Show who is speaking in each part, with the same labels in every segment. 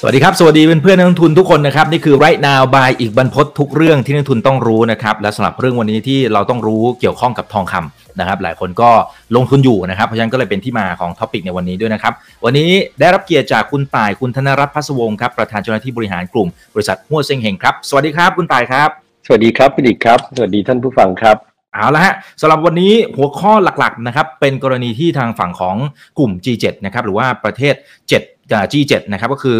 Speaker 1: สวัสดีครับ สวัสดีเพื่อนๆนักลงทุนทุกคนนะครับ นี่คือ right now by อีกบรรพททุกเรื่องที่นักลงทุนต้องรู้นะครับ และสำหรับเรื่องวันนี้ที่เราต้องรู้เกี่ยวข้องกับทองคำนะครับ หลายคนก็ลงทุนอยู่นะครับ เพราะฉะนั้นก็เลยเป็นที่มาของท็อปิกในวันนี้ด้วยนะครับ วันนี้ได้รับเกียรติจากคุณต่ายคุณธนรัตน์พัสวงศ์ครับประธานเจ้าหน้าที่บริหารกลุ่มบริษัทหัวเซ็งเฮงครับสวัสดีครับคุณต่ายครับ
Speaker 2: สวัสดีครับพี่ดิกครับสวัสดีท่านผู้ฟังครับ
Speaker 1: เอาละฮะสำหรับวันนี้หัวข้อหลักๆนะครับเป็นกรณีที่ทางฝั่งของกลุ่ม G7 นะครับหรือว่าประเทศ 7 G7 นะครับก็คือ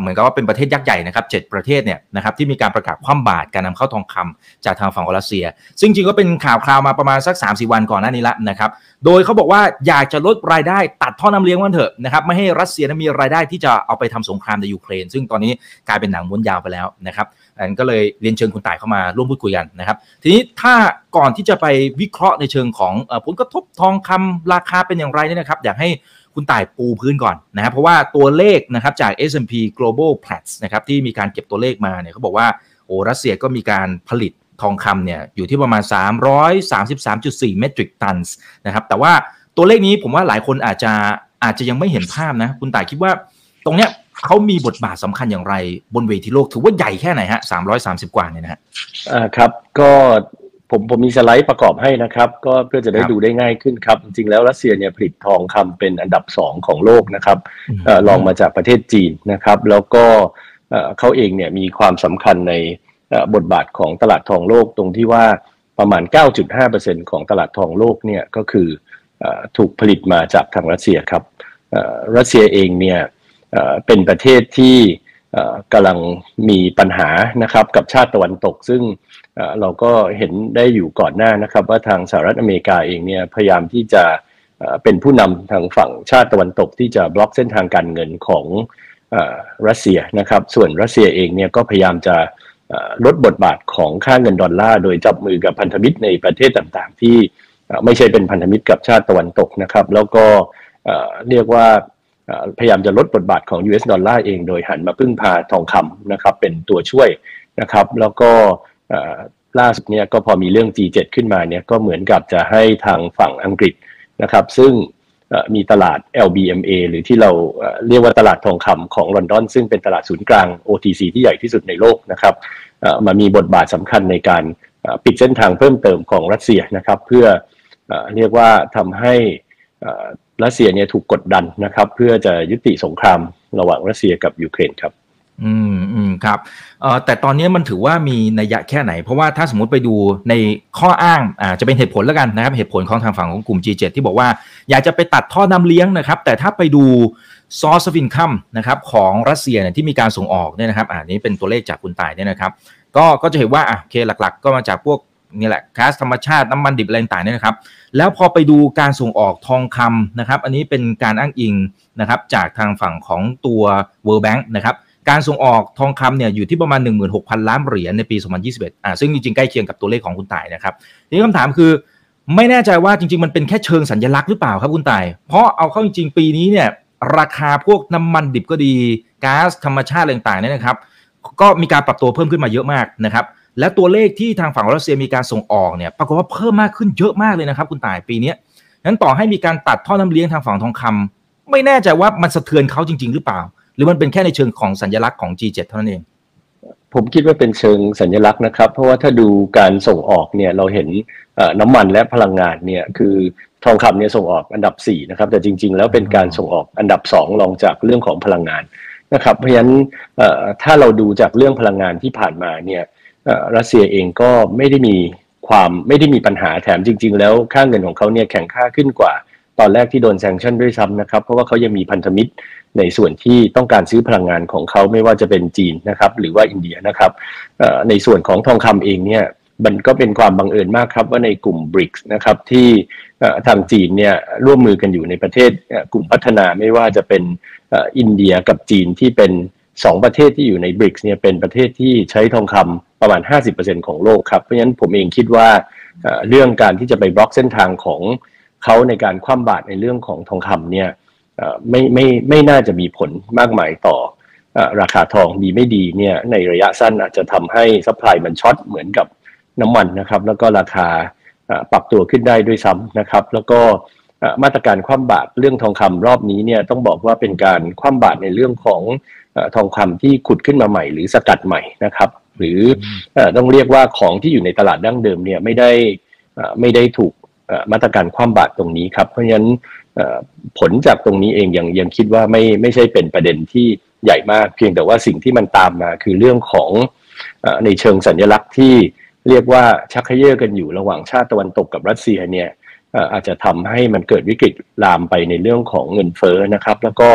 Speaker 1: เหมือนกับว่าเป็นประเทศยักษ์ใหญ่นะครับ7ประเทศเนี่ยนะครับที่มีการประกาศคว่ำบาตรการนำเข้าทองคำจากทางฝั่งของรัสเซีย ซึ่งจริงก็เป็นข่าวคราวมาประมาณสัก 3-4 วันก่อนหน้านี้ละนะครับโดยเขาบอกว่าอยากจะลดรายได้ตัดท่อน้ำเลี้ยงวันเถอะนะครับไม่ให้รัสเซียนั้นมีรายได้ที่จะเอาไปทำสงครามในยูเครน ซึ่งตอนนี้กลายเป็นหนังม้วนยาวไปแล้วนะครับอันก็เลยเรียนเชิญคุณต่ายเข้ามาร่วมพูดคุยกันนะครับทีนี้ถ้าก่อนที่จะไปวิเคราะห์ในเชิงของผลกระทบทองคำราคาเป็นอย่างไรเนี่ยนะครับอยากให้คุณต่ายปูพื้นก่อนนะครับเพราะว่าตัวเลขนะครับจาก S&P Global Platts นะครับที่มีการเก็บตัวเลขมาเนี่ยเขาบอกว่าโอ้รัสเซียก็มีการผลิตทองคำเนี่ยอยู่ที่ประมาณ 333.4 เมตริกตันส์นะครับแต่ว่าตัวเลขนี้ผมว่าหลายคนอาจจะอาจจะยังไม่เห็นภาพนะ คุณต่ายคิดว่าตรงเนี้ยเขามีบทบาทสำคัญอย่างไรบนเวทีโลก ถือว่าใหญ่แค่ไหนฮะสามร้อยสามสิบกว่าเนี่ยนะฮะ
Speaker 2: อ่าครับ ก็ ผมผมมีสไลด์ประกอบให้นะครับ ก็เพื่อจะได้ดูได้ง่ายขึ้นครับ จริงๆแล้วรัสเซียเนี่ยผลิตทองคำเป็นอันดับสองของโลกนะครับลองมาจากประเทศจีนนะครับ แล้วก็เขาเองเนี่ยมีความสำคัญในบทบาทของตลาดทองโลกตรงที่ว่าประมาณ 9.5%ของตลาดทองโลกเนี่ยก็คือถูกผลิตมาจากทางรัสเซียครับรัสเซียเองเนี่ยเป็นประเทศที่ กำลังมีปัญหานะครับกับชาติตะวันตก ซึ่งเราก็เห็นได้อยู่ก่อนหน้านะครับ ว่าทางสหรัฐอเมริกาเองเนี่ยพยายามที่จะเป็นผู้นำทางฝั่งชาติตะวันตก ที่จะบล็อกเส้นทางการเงินของรัสเซียนะครับ ส่วนรัสเซียเองเนี่ยก็พยายามจะลดบทบาทของค่าเงินดอลลาร์โดยจับมือกับพันธมิตรในประเทศต่างๆ ที่ไม่ใช่เป็นพันธมิตรกับชาติตะวันตกนะครับ แล้วก็เรียกว่า พยายามจะลดบทบาทของ US ดอลลาร์เองโดยหันมาพึ่งพาทองคำนะครับเป็นตัวช่วยนะครับ แล้วก็ล่าสุดเนี่ยก็พอมีเรื่อง G7 ขึ้นมาเนี่ยก็เหมือนกับจะให้ทางฝั่งอังกฤษนะครับ ซึ่งมีตลาด LBMA หรือที่เราเรียกว่าตลาดทองคำของลอนดอน ซึ่งเป็นตลาดศูนย์กลาง OTC ที่ใหญ่ที่สุดในโลกนะครับมามีบทบาทสำคัญในการปิดเส้นทางเพิ่มเติมของรัสเซียนะครับ เพื่อเรียกว่าทำให้ รัสเซียเนี่ยถูกกดดันนะครับ เพื่อจะยุติสงครามระหว่างรัสเซียกับยูเครนครับ
Speaker 1: อืมอืมครับเอ่อแต่ตอนนี้มันถือว่ามีนัยยะแค่ไหน เพราะว่าถ้าสมมติไปดูในข้ออ้างอ่าจะเป็นเหตุผลแล้วกันนะครับ เหตุผลของทางฝั่งของกลุ่ม G7 ที่บอกว่าอยากจะไปตัดท่อน้ำเลี้ยงนะครับ แต่ถ้าไปดู source of income นะครับของรัสเซียเนี่ยที่มีการส่งออกเนี่ยนะครับอ่านี้เป็นตัวเลขจากคุณต่ายเนี่ยนะครับ ก็ก็จะเห็นว่าอะโอเคหลัก ๆ ก็มาจากพวก นี่แหละก๊าซธรรมชาติน้ำมันดิบอะไรต่างๆเนี่ยนะครับ แล้วพอไปดูการส่งออกทองคำนะครับ อันนี้เป็นการอ้างอิงนะครับจากทางฝั่งของตัว World Bank นะครับการส่งออกทองคำเนี่ยอยู่ที่ประมาณ 16,000 ล้านเหรียญในปี 2021 อ่าซึ่งจริงๆ ใกล้เคียงกับตัวเลขของคุณต่ายนะครับทีนี้คำถามคือไม่แน่ใจว่าจริงๆ มันเป็นแค่เชิงสัญลักษณ์หรือเปล่าครับคุณต่าย เพราะเอาเข้าจริงๆ ปีนี้เนี่ยราคาพวกน้ำมันดิบก็ดีก๊าซธรรมชาติต่างๆเนี่ยนะครับ ก็มีการปรับตัวเพิ่มขึ้นมาเยอะมากนะครับ และตัวเลขที่ทางฝั่งรัสเซียมีการส่งออกเนี่ยปรากฏว่าเพิ่มมากขึ้นเยอะมากเลยนะครับ คุณต่ายปีนี้นั้นต่อให้มีการตัดท่อน้ำเลี้ยงทางฝั่งทองคำไม่แน่ใจว่ามันสะเทือนเขาจริง ๆ หรือเปล่า หรือมันเป็นแค่ในเชิงของสัญลักษณ์ของ G7 เท่านั้นเอง
Speaker 2: ผมคิดว่าเป็นเชิงสัญลักษณ์นะครับ เพราะว่าถ้าดูการส่งออกเนี่ยเราเห็นน้ำมันและพลังงานเนี่ยคือทองคำเนี่ยส่งออกอันดับ4นะครับแต่จริง ๆ แล้วเป็นการส่งออกอันดับ 2 รองจากเรื่องของพลังงานนะครับเพราะฉะนั้นถ้าเราดูจากเรื่องพลังงานที่ผ่านมาเนี่ย รัสเซียเองก็ไม่ได้มีความไม่ได้มีปัญหาแถมจริง ๆ แล้วค่าเงินของเขาเนี่ยแข็งค่าขึ้นกว่า ตอนแรกที่โดนแซงชั่นด้วยซ้ำนะครับ เพราะว่าเขายังมีพันธมิตรในส่วนที่ต้องการซื้อพลังงานของเขาไม่ว่าจะเป็นจีนนะครับ หรือว่าอินเดียนะครับในส่วนของทองคำเองเนี่ยมันก็เป็นความบังเอิญมากครับว่าในกลุ่ม b r i c นะครับที่ทางจีนเนี่ยร่วมมือกันอยู่ในประเทศกลุ่มพัฒนาไม่ว่าจะเป็นอินเดียกับจีนที่เป็น สองประเทศที่อยู่ในบริกส์เนี่ยเป็นประเทศที่ใช้ทองคำประมาณ 50%ของโลกครับ เพราะฉะนั้นผมเองคิดว่าเรื่องการที่จะไปบล็อกเส้นทางของเขาในการคว่ำบาตรในเรื่องของทองคำเนี่ยไม่ไม่ไม่น่าจะมีผลมากมายต่อราคาทองดีไม่ดีเนี่ยในระยะสั้นอาจจะทำให้ supply มัน short เหมือนกับน้ำมันนะครับ แล้วก็ราคาปรับตัวขึ้นได้ด้วยซ้ำนะครับ แล้วก็ มาตรการคว่ำบาตรเรื่องทองคำรอบนี้เนี่ยต้องบอกว่าเป็นการคว่ำบาตรในเรื่องของทองคำที่ขุดขึ้นมาใหม่ หรือสกัดใหม่นะครับ หรือต้องเรียกว่าของที่อยู่ในตลาดดั้งเดิมเนี่ยไม่ได้ไม่ได้ถูกมาตรการคว่ำบาตรตรงนี้ครับ เพราะฉะนั้นผลจากตรงนี้เองยังยังคิดว่าไม่ไม่ใช่เป็นประเด็นที่ใหญ่มาก เพียงแต่ว่าสิ่งที่มันตามมาคือเรื่องของในเชิงสัญลักษณ์ที่เรียกว่าชักเขย่อกันอยู่ระหว่างชาติตะวันตกกับรัสเซียเนี่ย อาจจะทำให้มันเกิดวิกฤตลามไปในเรื่องของเงินเฟ้อนะครับ แล้วก็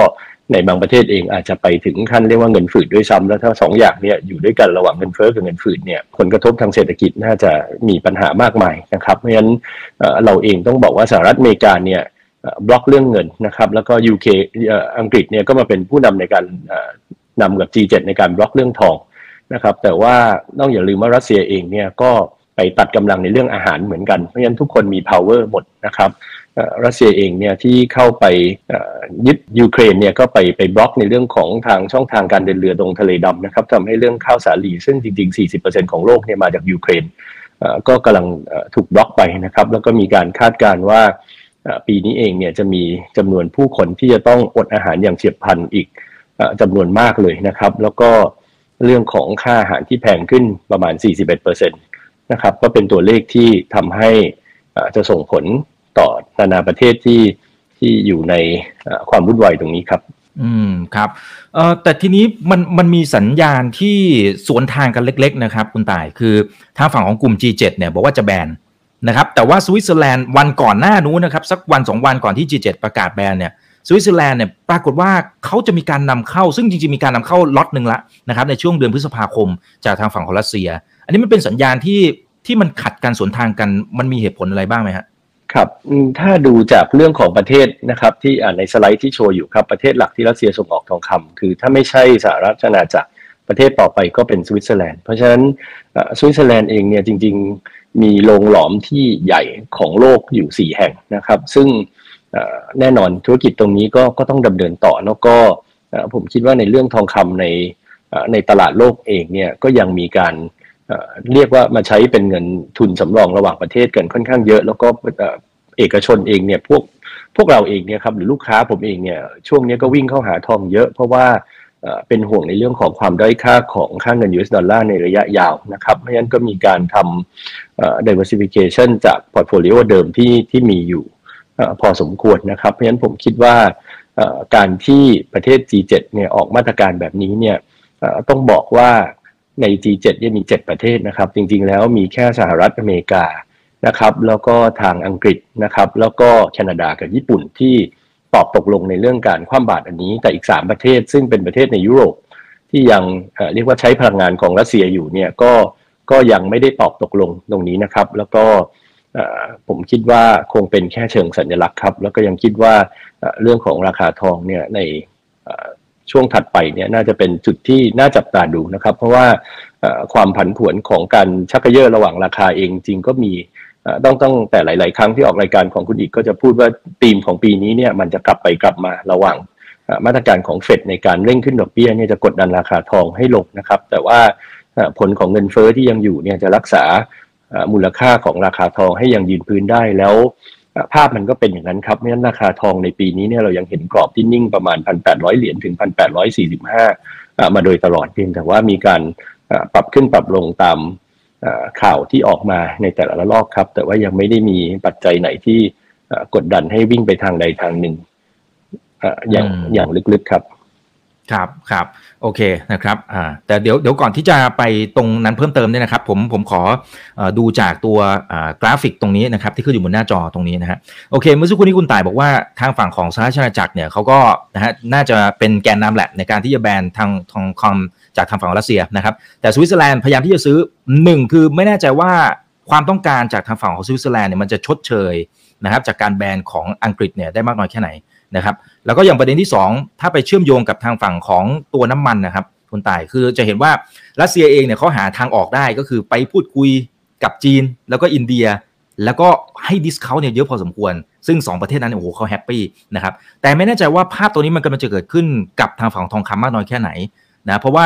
Speaker 2: ในบางประเทศเองอาจจะไปถึงขั้นเรียกว่าเงินฝืดด้วยซ้ำแล้วถ้าสองอย่างเนี่ยอยู่ด้วยกันระหว่างเงินเฟ้อกับเงินฝืดเนี่ยผลกระทบทางเศรษฐกิจน่าจะมีปัญหามากมายนะครับ เพราะฉะนั้นเราเองต้องบอกว่าสหรัฐอเมริกาเนี่ยบล็อกเรื่องเงินนะครับ แล้วก็ UK อังกฤษเนี่ยก็มาเป็นผู้นำในการนำกับ G7 ในการบล็อกเรื่องทองนะครับ แต่ว่าต้องอย่าลืมว่ารัสเซียเองเนี่ยก็ ไปตัดกำลังในเรื่องอาหารเหมือนกัน เพราะฉะนั้นทุกคนมี power หมดนะครับรัสเซียเองเนี่ยที่เข้าไปยึดยูเครนเนี่ยก็ไปไปบล็อกในเรื่องของทางช่องทางการเดินเรือตรงทะเลดำนะครับทำให้เรื่องข้าวสาลีซึ่งจริง ๆ 40%ของโลกเนี่ยมาจากยูเครนก็กำลังถูกบล็อกไปนะครับ แล้วก็มีการคาดการณ์ว่าปีนี้เองเนี่ยจะมีจำนวนผู้คนที่จะต้องอดอาหารอย่างเฉียบพลันอีกจำนวนมากเลยนะครับ แล้วก็เรื่องของค่าอาหารที่แพงขึ้นประมาณ 41% นะครับ ก็เป็นตัวเลขที่ทำให้จะส่งผลต่อนานาประเทศที่ที่อยู่ในความวุ่นวายตรงนี้ครับ
Speaker 1: อืมครับเอ่อแต่ทีนี้มันมันมีสัญญาณที่สวนทางกันเล็ก ๆ นะครับ คุณต่ายคือทางฝั่งของกลุ่ม G7 เนี่ยบอกว่าจะแบนนะครับ แต่ว่าสวิตเซอร์แลนด์วันก่อนหน้านู้นนะครับ สักวันสองวันก่อนที่ G7 ประกาศแบนเนี่ยสวิตเซอร์แลนด์เนี่ยปรากฏว่าเขาจะมีการนำเข้า ซึ่งจริงๆมีการนำเข้าล็อตหนึ่งละนะครับในช่วงเดือนพฤษภาคมจากทางฝั่งของรัสเซีย อันนี้มันเป็นสัญญาณที่ ที่มันขัดกันสวนทางกันมันมีเหตุผลอะไรบ้างไหมฮะ
Speaker 2: ครับถ้าดูจากเรื่องของประเทศนะครับที่ในสไลด์ที่โชว์อยู่ครับประเทศหลักที่รัสเซียส่งออกทองคำคือถ้าไม่ใช่สหราชอาณาจักรประเทศต่อไปก็เป็นสวิตเซอร์แลนด์เพราะฉะนั้นสวิตเซอร์แลนด์เองเนี่ยจริง ๆ มีโรงหลอมที่ใหญ่ของโลกอยู่ 4 แห่งนะครับ ซึ่งแน่นอนธุรกิจตรงนี้ก็ก็ต้องดำเนินต่อแล้วก็ผมคิดว่าในเรื่องทองคำในในตลาดโลกเองเนี่ยก็ยังมีการเเรียกว่ามาใช้เป็นเงินทุนสำรองระหว่างประเทศกันค่อนข้างเยอะ แล้วก็เอกชนเองเนี่ยพวกพวกเราเองเนี่ยครับหรือลูกค้าผมเองเนี่ยช่วงนี้ก็วิ่งเข้าหาทองเยอะ เพราะว่าเป็นห่วงในเรื่องของความด้อยค่าของค่าเงิน US ดอลลาร์ในระยะยาวนะครับ เพราะฉะนั้นก็มีการทำ diversification จาก portfolio เดิมที่ที่มีอยู่พอสมควรนะครับ เพราะฉะนั้นผมคิดว่าการที่ประเทศ G7 เนี่ยออกมาตรการแบบนี้เนี่ยต้องบอกว่า ใน G7 เนี่ยมี 7 ประเทศนะครับ จริงๆ แล้วมีแค่สหรัฐอเมริกานะครับ แล้วก็ทางอังกฤษนะครับ แล้วก็แคนาดากับญี่ปุ่นที่ตอบตกลงในเรื่องการคว่ำบาตรอันนี้ แต่อีก 3 ประเทศ ซึ่งเป็นประเทศในยุโรปที่ยังเรียกว่าใช้พลังงานของรัสเซียอยู่เนี่ยก็ก็ยังไม่ได้ตอบตกลงตรงนี้นะครับ แล้วก็ผมคิดว่าคงเป็นแค่เชิงสัญลักษณ์ครับ แล้วก็ยังคิดว่าเรื่องของราคาทองเนี่ยใน ช่วงถัดไปเนี่ยน่าจะเป็นจุดที่น่าจับตาดูนะครับ เพราะว่าความผันผวนของการชักกระเยาะระหว่างราคาเองจริงก็มีต้องต้องแต่หลาย ๆ ครั้งที่ออกรายการของคุณอีกก็จะพูดว่าธีมของปีนี้เนี่ยมันจะกลับไปกลับมาระหว่างมาตรการของเฟดในการเร่งขึ้นดอกเบี้ยเนี่ยจะกดดันราคาทองให้ลงนะครับ แต่ว่าผลของเงินเฟอ้อที่ยังอยู่เนี่ยจะรักษามูลค่าของราคาทองให้ยังยืนพื้นได้แล้ว ภาพมันก็เป็นอย่างนั้นครับเพราะฉะนั้นราคาทองในปีนี้เนี่ยเรายังเห็นกรอบที่นิ่งประมาณ 1,800 เหรียญถึง 1,845 มาโดยตลอดเพียงแต่ว่ามีการปรับขึ้นปรับลงตามข่าวที่ออกมาในแต่ละรอบครับ แต่ว่ายังไม่ได้มีปัจจัยไหนที่กดดันให้วิ่งไปทางใดทางหนึ่งอย่างอย่างลึกๆครับ
Speaker 1: ครับครับ โอเคนะครับอ่าแต่เดี๋ยวเดี๋ยวก่อนที่จะไปตรงนั้นเพิ่มเติมเนี่ยนะครับ ผมผมขออดูจากตัวกราฟิกตรงนี้นะครับที่ขึ้นอยู่บนหน้าจอตรงนี้นะฮะโอเค เมื่อสักครู่นี้คุณต่ายบอกว่าทางฝั่งของสหราชอาณาจักรเนี่ยเขาก็นะฮะน่าจะเป็นแกนนำแหละในการที่จะแบนทางทองคอมจากทางฝั่งรัสเซียนะครับแต่สวิตเซอร์แลนด์พยายามที่จะซื้อหนึ่งคือไม่แน่ใจว่าความต้องการจากทางฝั่งของสวิตเซอร์แลนด์เนี่ยมันจะชดเชยนะครับจากการแบนของอังกฤษเนี่ยได้มากน้อยแค่ไหน นะครับแล้วก็อย่างประเด็นที่ 2 ถ้าไปเชื่อมโยงกับทางฝั่งของตัวน้ำมันนะครับคุณต่ายคือจะเห็นว่ารัสเซียเองเนี่ยเขาหาทางออกได้ก็คือไปพูดคุยกับจีน แล้วก็อินเดีย แล้วก็ให้ discount เนี่ยเยอะพอสมควร ซึ่ง 2 ประเทศนั้นโอ้โหเขา happy นะครับแต่ไม่แน่ใจว่าภาพตัวนี้มันกำลังจะเกิดขึ้นกับทางฝั่งทองคำมากน้อยแค่ไหนนะเพราะว่า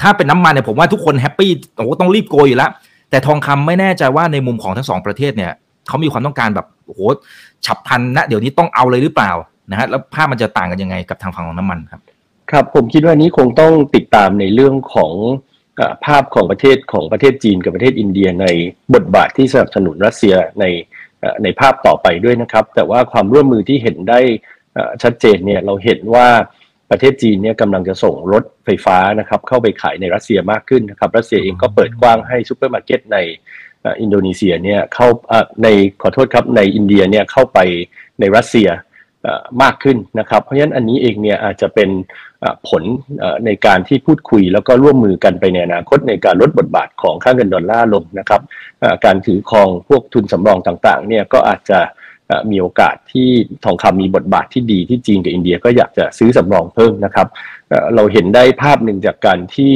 Speaker 1: ถ้าเป็นน้ำมันเนี่ยผมว่าทุกคนแฮปปี้โอ้โหต้องรีบโกยอยู่แล้วแต่ทองคำไม่แน่ใจว่าในมุมของทั้งสองประเทศเนี่ยเขามีความต้องการแบบโอ้โหฉับพลันนะเดี๋ยวนี้ต้องเอาเลยหรือเปล่า นะฮะแล้วภาพมันจะต่างกันยังไงกับทางฝั่งของน้ำมันครับ
Speaker 2: ครับผมคิดว่านี้คงต้องติดตามในเรื่องของภาพของประเทศของประเทศจีนกับประเทศอินเดียในบทบาทที่สนับสนุนรัสเซียในในภาพต่อไปด้วยนะครับ แต่ว่าความร่วมมือที่เห็นได้ชัดเจนเนี่ยเราเห็นว่าประเทศจีนเนี่ยกำลังจะส่งรถไฟฟ้านะครับเข้าไปขายในรัสเซียมากขึ้นนะครับรัสเซียเองก็เปิดกว้างให้ซูเปอร์มาร์เก็ตในอินโดนีเซียเนี่ยเข้าในขอโทษครับในอินเดียเนี่ยเข้าไปในรัสเซีย มากขึ้นนะครับ เพราะฉะนั้นอันนี้เองเนี่ยอาจจะเป็นผลในการที่พูดคุยแล้วก็ร่วมมือกันไปในอนาคตในการลดบทบาทของค่าเงินดอลลาร์ลงนะครับการถือครองพวกทุนสำรองต่างๆเนี่ยก็อาจจะมีโอกาสที่ทองคำมีบทบาทที่ดีที่จีนกับอินเดียก็อยากจะซื้อสำรองเพิ่มนะครับ เราเห็นได้ภาพหนึ่งจากการที่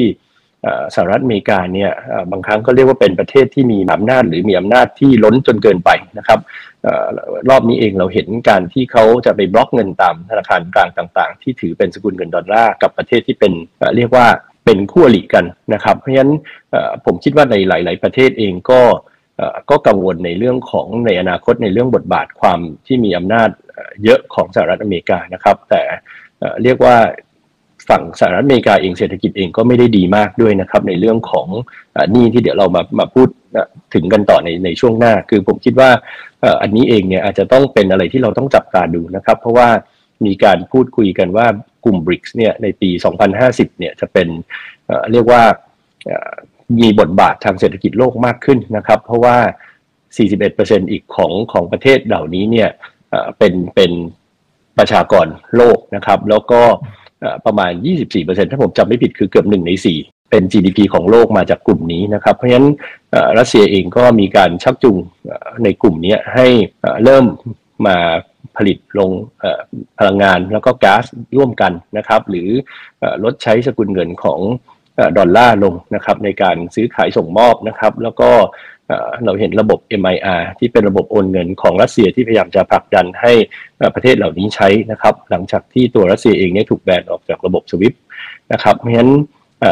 Speaker 2: สหรัฐอเมริกาเนี่ยบางครั้งก็เรียกว่าเป็นประเทศที่มีอำนาจหรือมีอำนาจที่ล้นจนเกินไปนะครับรอบนี้เองเราเห็นการที่เขาจะไปบล็อกเงินตามธนาคารกลางต่าง ๆ ที่ถือเป็นสกุลเงินดอลลาร์กับประเทศที่เป็นเรียกว่าเป็นคู่อริกันนะครับ เพราะฉะนั้นผมคิดว่าในหลาย ๆ ประเทศเองก็ก็กังวลในเรื่องของในอนาคตในเรื่องบทบาทความที่มีอำนาจเยอะของสหรัฐอเมริกานะครับ แต่เรียกว่า ฝั่งสหรัฐอเมริกาเองเศรษฐกิจเองก็ไม่ได้ดีมากด้วยนะครับ ในเรื่องของหนี้ที่เดี๋ยวเรามามาพูดถึงกันต่อในในช่วงหน้า คือผมคิดว่าอันนี้เองเนี่ยอาจจะต้องเป็นอะไรที่เราต้องจับตาดูนะครับ เพราะว่ามีการพูดคุยกันว่ากลุ่ม BRICS เนี่ยในปี 2050 เนี่ยจะเป็นเรียกว่ามีบทบาททางเศรษฐกิจโลกมากขึ้นนะครับ เพราะว่า 41%อีกของของประเทศเหล่านี้เนี่ยเป็นเป็นประชากรโลกนะครับ แล้วก็ ประมาณ 24%ถ้าผมจำไม่ผิดคือเกือบ1ใน4เป็น GDP ของโลกมาจากกลุ่มนี้นะครับ เพราะฉะนั้นรัสเซียเองก็มีการชักจูงในกลุ่มนี้ให้เริ่มมาผลิตลงพลังงานแล้วก็ก๊าซร่วมกันนะครับ หรือลดใช้สกุลเงินของ ดอลลาร์ลงนะครับในการซื้อขายส่งมอบนะครับ แล้วก็เราเห็นระบบ MIR ที่เป็นระบบโอนเงินของรัสเซียที่พยายามจะผลักดันให้ประเทศเหล่านี้ใช้นะครับ หลังจากที่ตัวรัสเซียเองเนี่ยถูกแบนออกจากระบบสวิฟนะครับเพราะฉะนั้น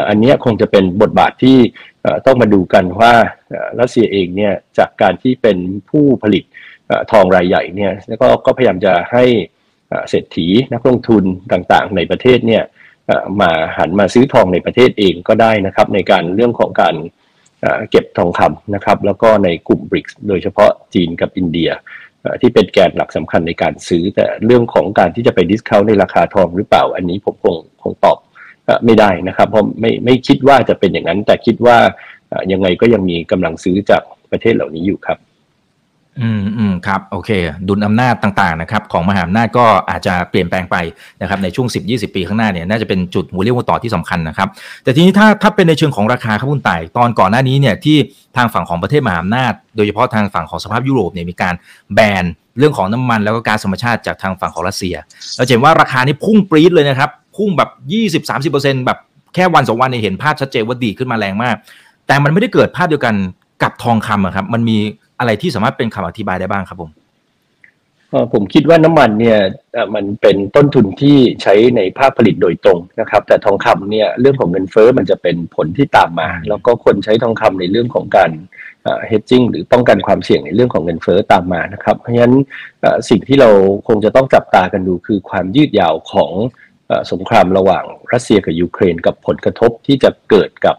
Speaker 2: อันนี้คงจะเป็นบทบาทที่ต้องมาดูกันว่ารัสเซียเองเนี่ยจากการที่เป็นผู้ผลิตทองรายใหญ่เนี่ยก็ก็พยายามจะให้เศรษฐีนักลงทุนต่างๆ ในประเทศเนี่ย มาหันมาซื้อทองในประเทศเองก็ได้นะครับ ในการเรื่องของการเก็บทองคำนะครับ แล้วก็ในกลุ่มบริกส์โดยเฉพาะจีนกับอินเดียที่เป็นแกนหลักสำคัญในการซื้อ แต่เรื่องของการที่จะไปดิสคาวในราคาทองหรือเปล่า อันนี้ผมคงคงตอบไม่ได้นะครับ เพราะไม่ไม่คิดว่าจะเป็นอย่างนั้น แต่คิดว่ายังไงก็ยังมีกำลังซื้อจากประเทศเหล่านี้อยู่ครับ
Speaker 1: อืมอืมครับโอเค ดุลอำนาจต่างๆนะครับของมหาอำนาจก็อาจจะเปลี่ยนแปลงไปนะครับในช่วง 10-20 ปีข้างหน้าเนี่ยน่าจะเป็นจุดหัวเรียวหัวต่อที่สำคัญนะครับ แต่ทีนี้ถ้าถ้าเป็นในเชิงของราคาครับคุณต่ตอนก่อนหน้านี้เนี่ยที่ทางฝั่งของประเทศมหาอำนาจ โดยเฉพาะทางฝั่งของสภาพยุโรปเนี่ยมีการแบนเรื่องของน้ำมันแล้วก็การธรรมชาติจากทางฝั่งของรัสเซียเราเห็นว่าราคานี้พุ่งปรี๊ดเลยนะครับพุ่งแบบ 20-30%แบบแค่วันสองวันเนี่ยเห็นภาพชัดเจนว่าดีขึ้นมาแรงมาก แต่มันไม่ได้เกิดภาพเดียวกันกับทองคำอะครับมันมี อะไรที่สามารถเป็นคำอธิบายได้บ้างครับผม
Speaker 2: ผมคิดว่าน้ำมันเนี่ยมันเป็นต้นทุนที่ใช้ในภาคผลิตโดยตรงนะครับ แต่ทองคำเนี่ยเรื่องของเงินเฟ้อมันจะเป็นผลที่ตามมา แล้วก็คนใช้ทองคำในเรื่องของการเฮดจิ้งหรือป้องกันความเสี่ยงในเรื่องของเงินเฟ้อตามมานะครับ เพราะฉะนั้นสิ่งที่เราคงจะต้องจับตากันดูคือความยืดยาวของสงครามระหว่างรัสเซียกับยูเครนกับผลกระทบที่จะเกิดกับ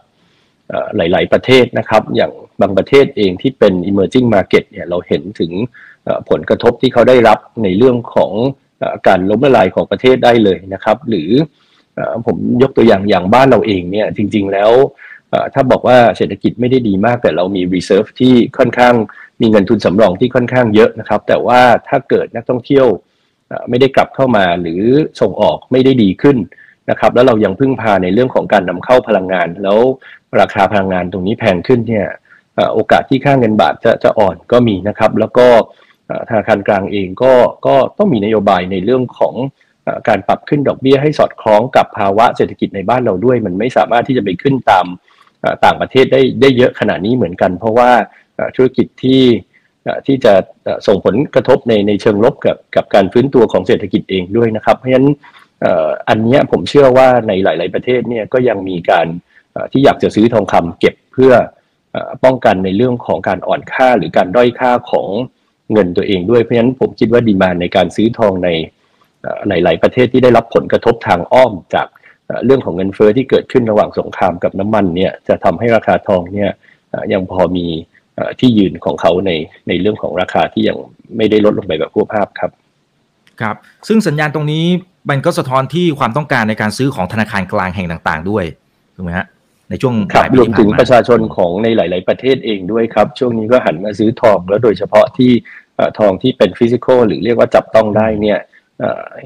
Speaker 2: หลาย ๆ ประเทศนะครับ อย่างบางประเทศเองที่เป็น emerging market เนี่ยเราเห็นถึงผลกระทบที่เขาได้รับในเรื่องของการล้มละลายของประเทศได้เลยนะครับ หรือผมยกตัวอย่างอย่างบ้านเราเองเนี่ยจริง ๆ แล้วถ้าบอกว่าเศรษฐกิจไม่ได้ดีมาก แต่เรามี reserve ที่ค่อนข้างมีเงินทุนสำรองที่ค่อนข้างเยอะนะครับ แต่ว่าถ้าเกิดนักท่องเที่ยวไม่ได้กลับเข้ามาหรือส่งออกไม่ได้ดีขึ้น นะครับแล้วเรายังพึ่งพาในเรื่องของการนำเข้าพลังงาน แล้วราคาพลังงานตรงนี้แพงขึ้นเนี่ยโอกาสที่ค่าเงินบาทจะจะอ่อนก็มีนะครับ แล้วก็ธนาคารกลางเองก็ก็ต้องมีนโยบายในเรื่องของการปรับขึ้นดอกเบี้ยให้สอดคล้องกับภาวะเศรษฐกิจในบ้านเราด้วย มันไม่สามารถที่จะไปขึ้นตามต่างประเทศได้ได้เยอะขนาดนี้เหมือนกัน เพราะว่าธุรกิจที่ที่จะส่งผลกระทบในในเชิงลบกับกับการฟื้นตัวของเศรษฐกิจเองด้วยนะครับ เพราะฉะนั้น อันนี้ผมเชื่อว่าในหลาย ๆ ประเทศเนี่ยก็ยังมีการที่อยากจะซื้อทองคำเก็บเพื่อป้องกันในเรื่องของการอ่อนค่าหรือการด้อยค่าของเงินตัวเองด้วยเพราะฉะนั้นผมคิดว่าดีมานในการซื้อทองในหลาย ๆ ประเทศที่ได้รับผลกระทบทางอ้อมจากเรื่องของเงินเฟอ้อที่เกิดขึ้นระหว่างสงครามกับน้ำมันเนี่ยจะทำให้ราคาทองเนี่ยยังพอมีที่ยืนของเขาในในเรื่องของราคาที่ยังไม่ได้ลดลงไปแบบพวกภาพครับ
Speaker 1: ครับ ซึ่งสัญญาณตรงนี้ มันก็สะท้อนที่ความต้องการในการซื้อของธนาคารกลางแห่งต่าง ๆ ด้วยถูกไหมฮะในช่วง
Speaker 2: ครับรวมถึงประชาชนของในหลาย ๆ ประเทศเองด้วยครับ ช่วงนี้ก็หันมาซื้อทองแล้วโดยเฉพาะที่ทองที่เป็นฟิสิกอลหรือเรียกว่าจับต้องได้เนี่ย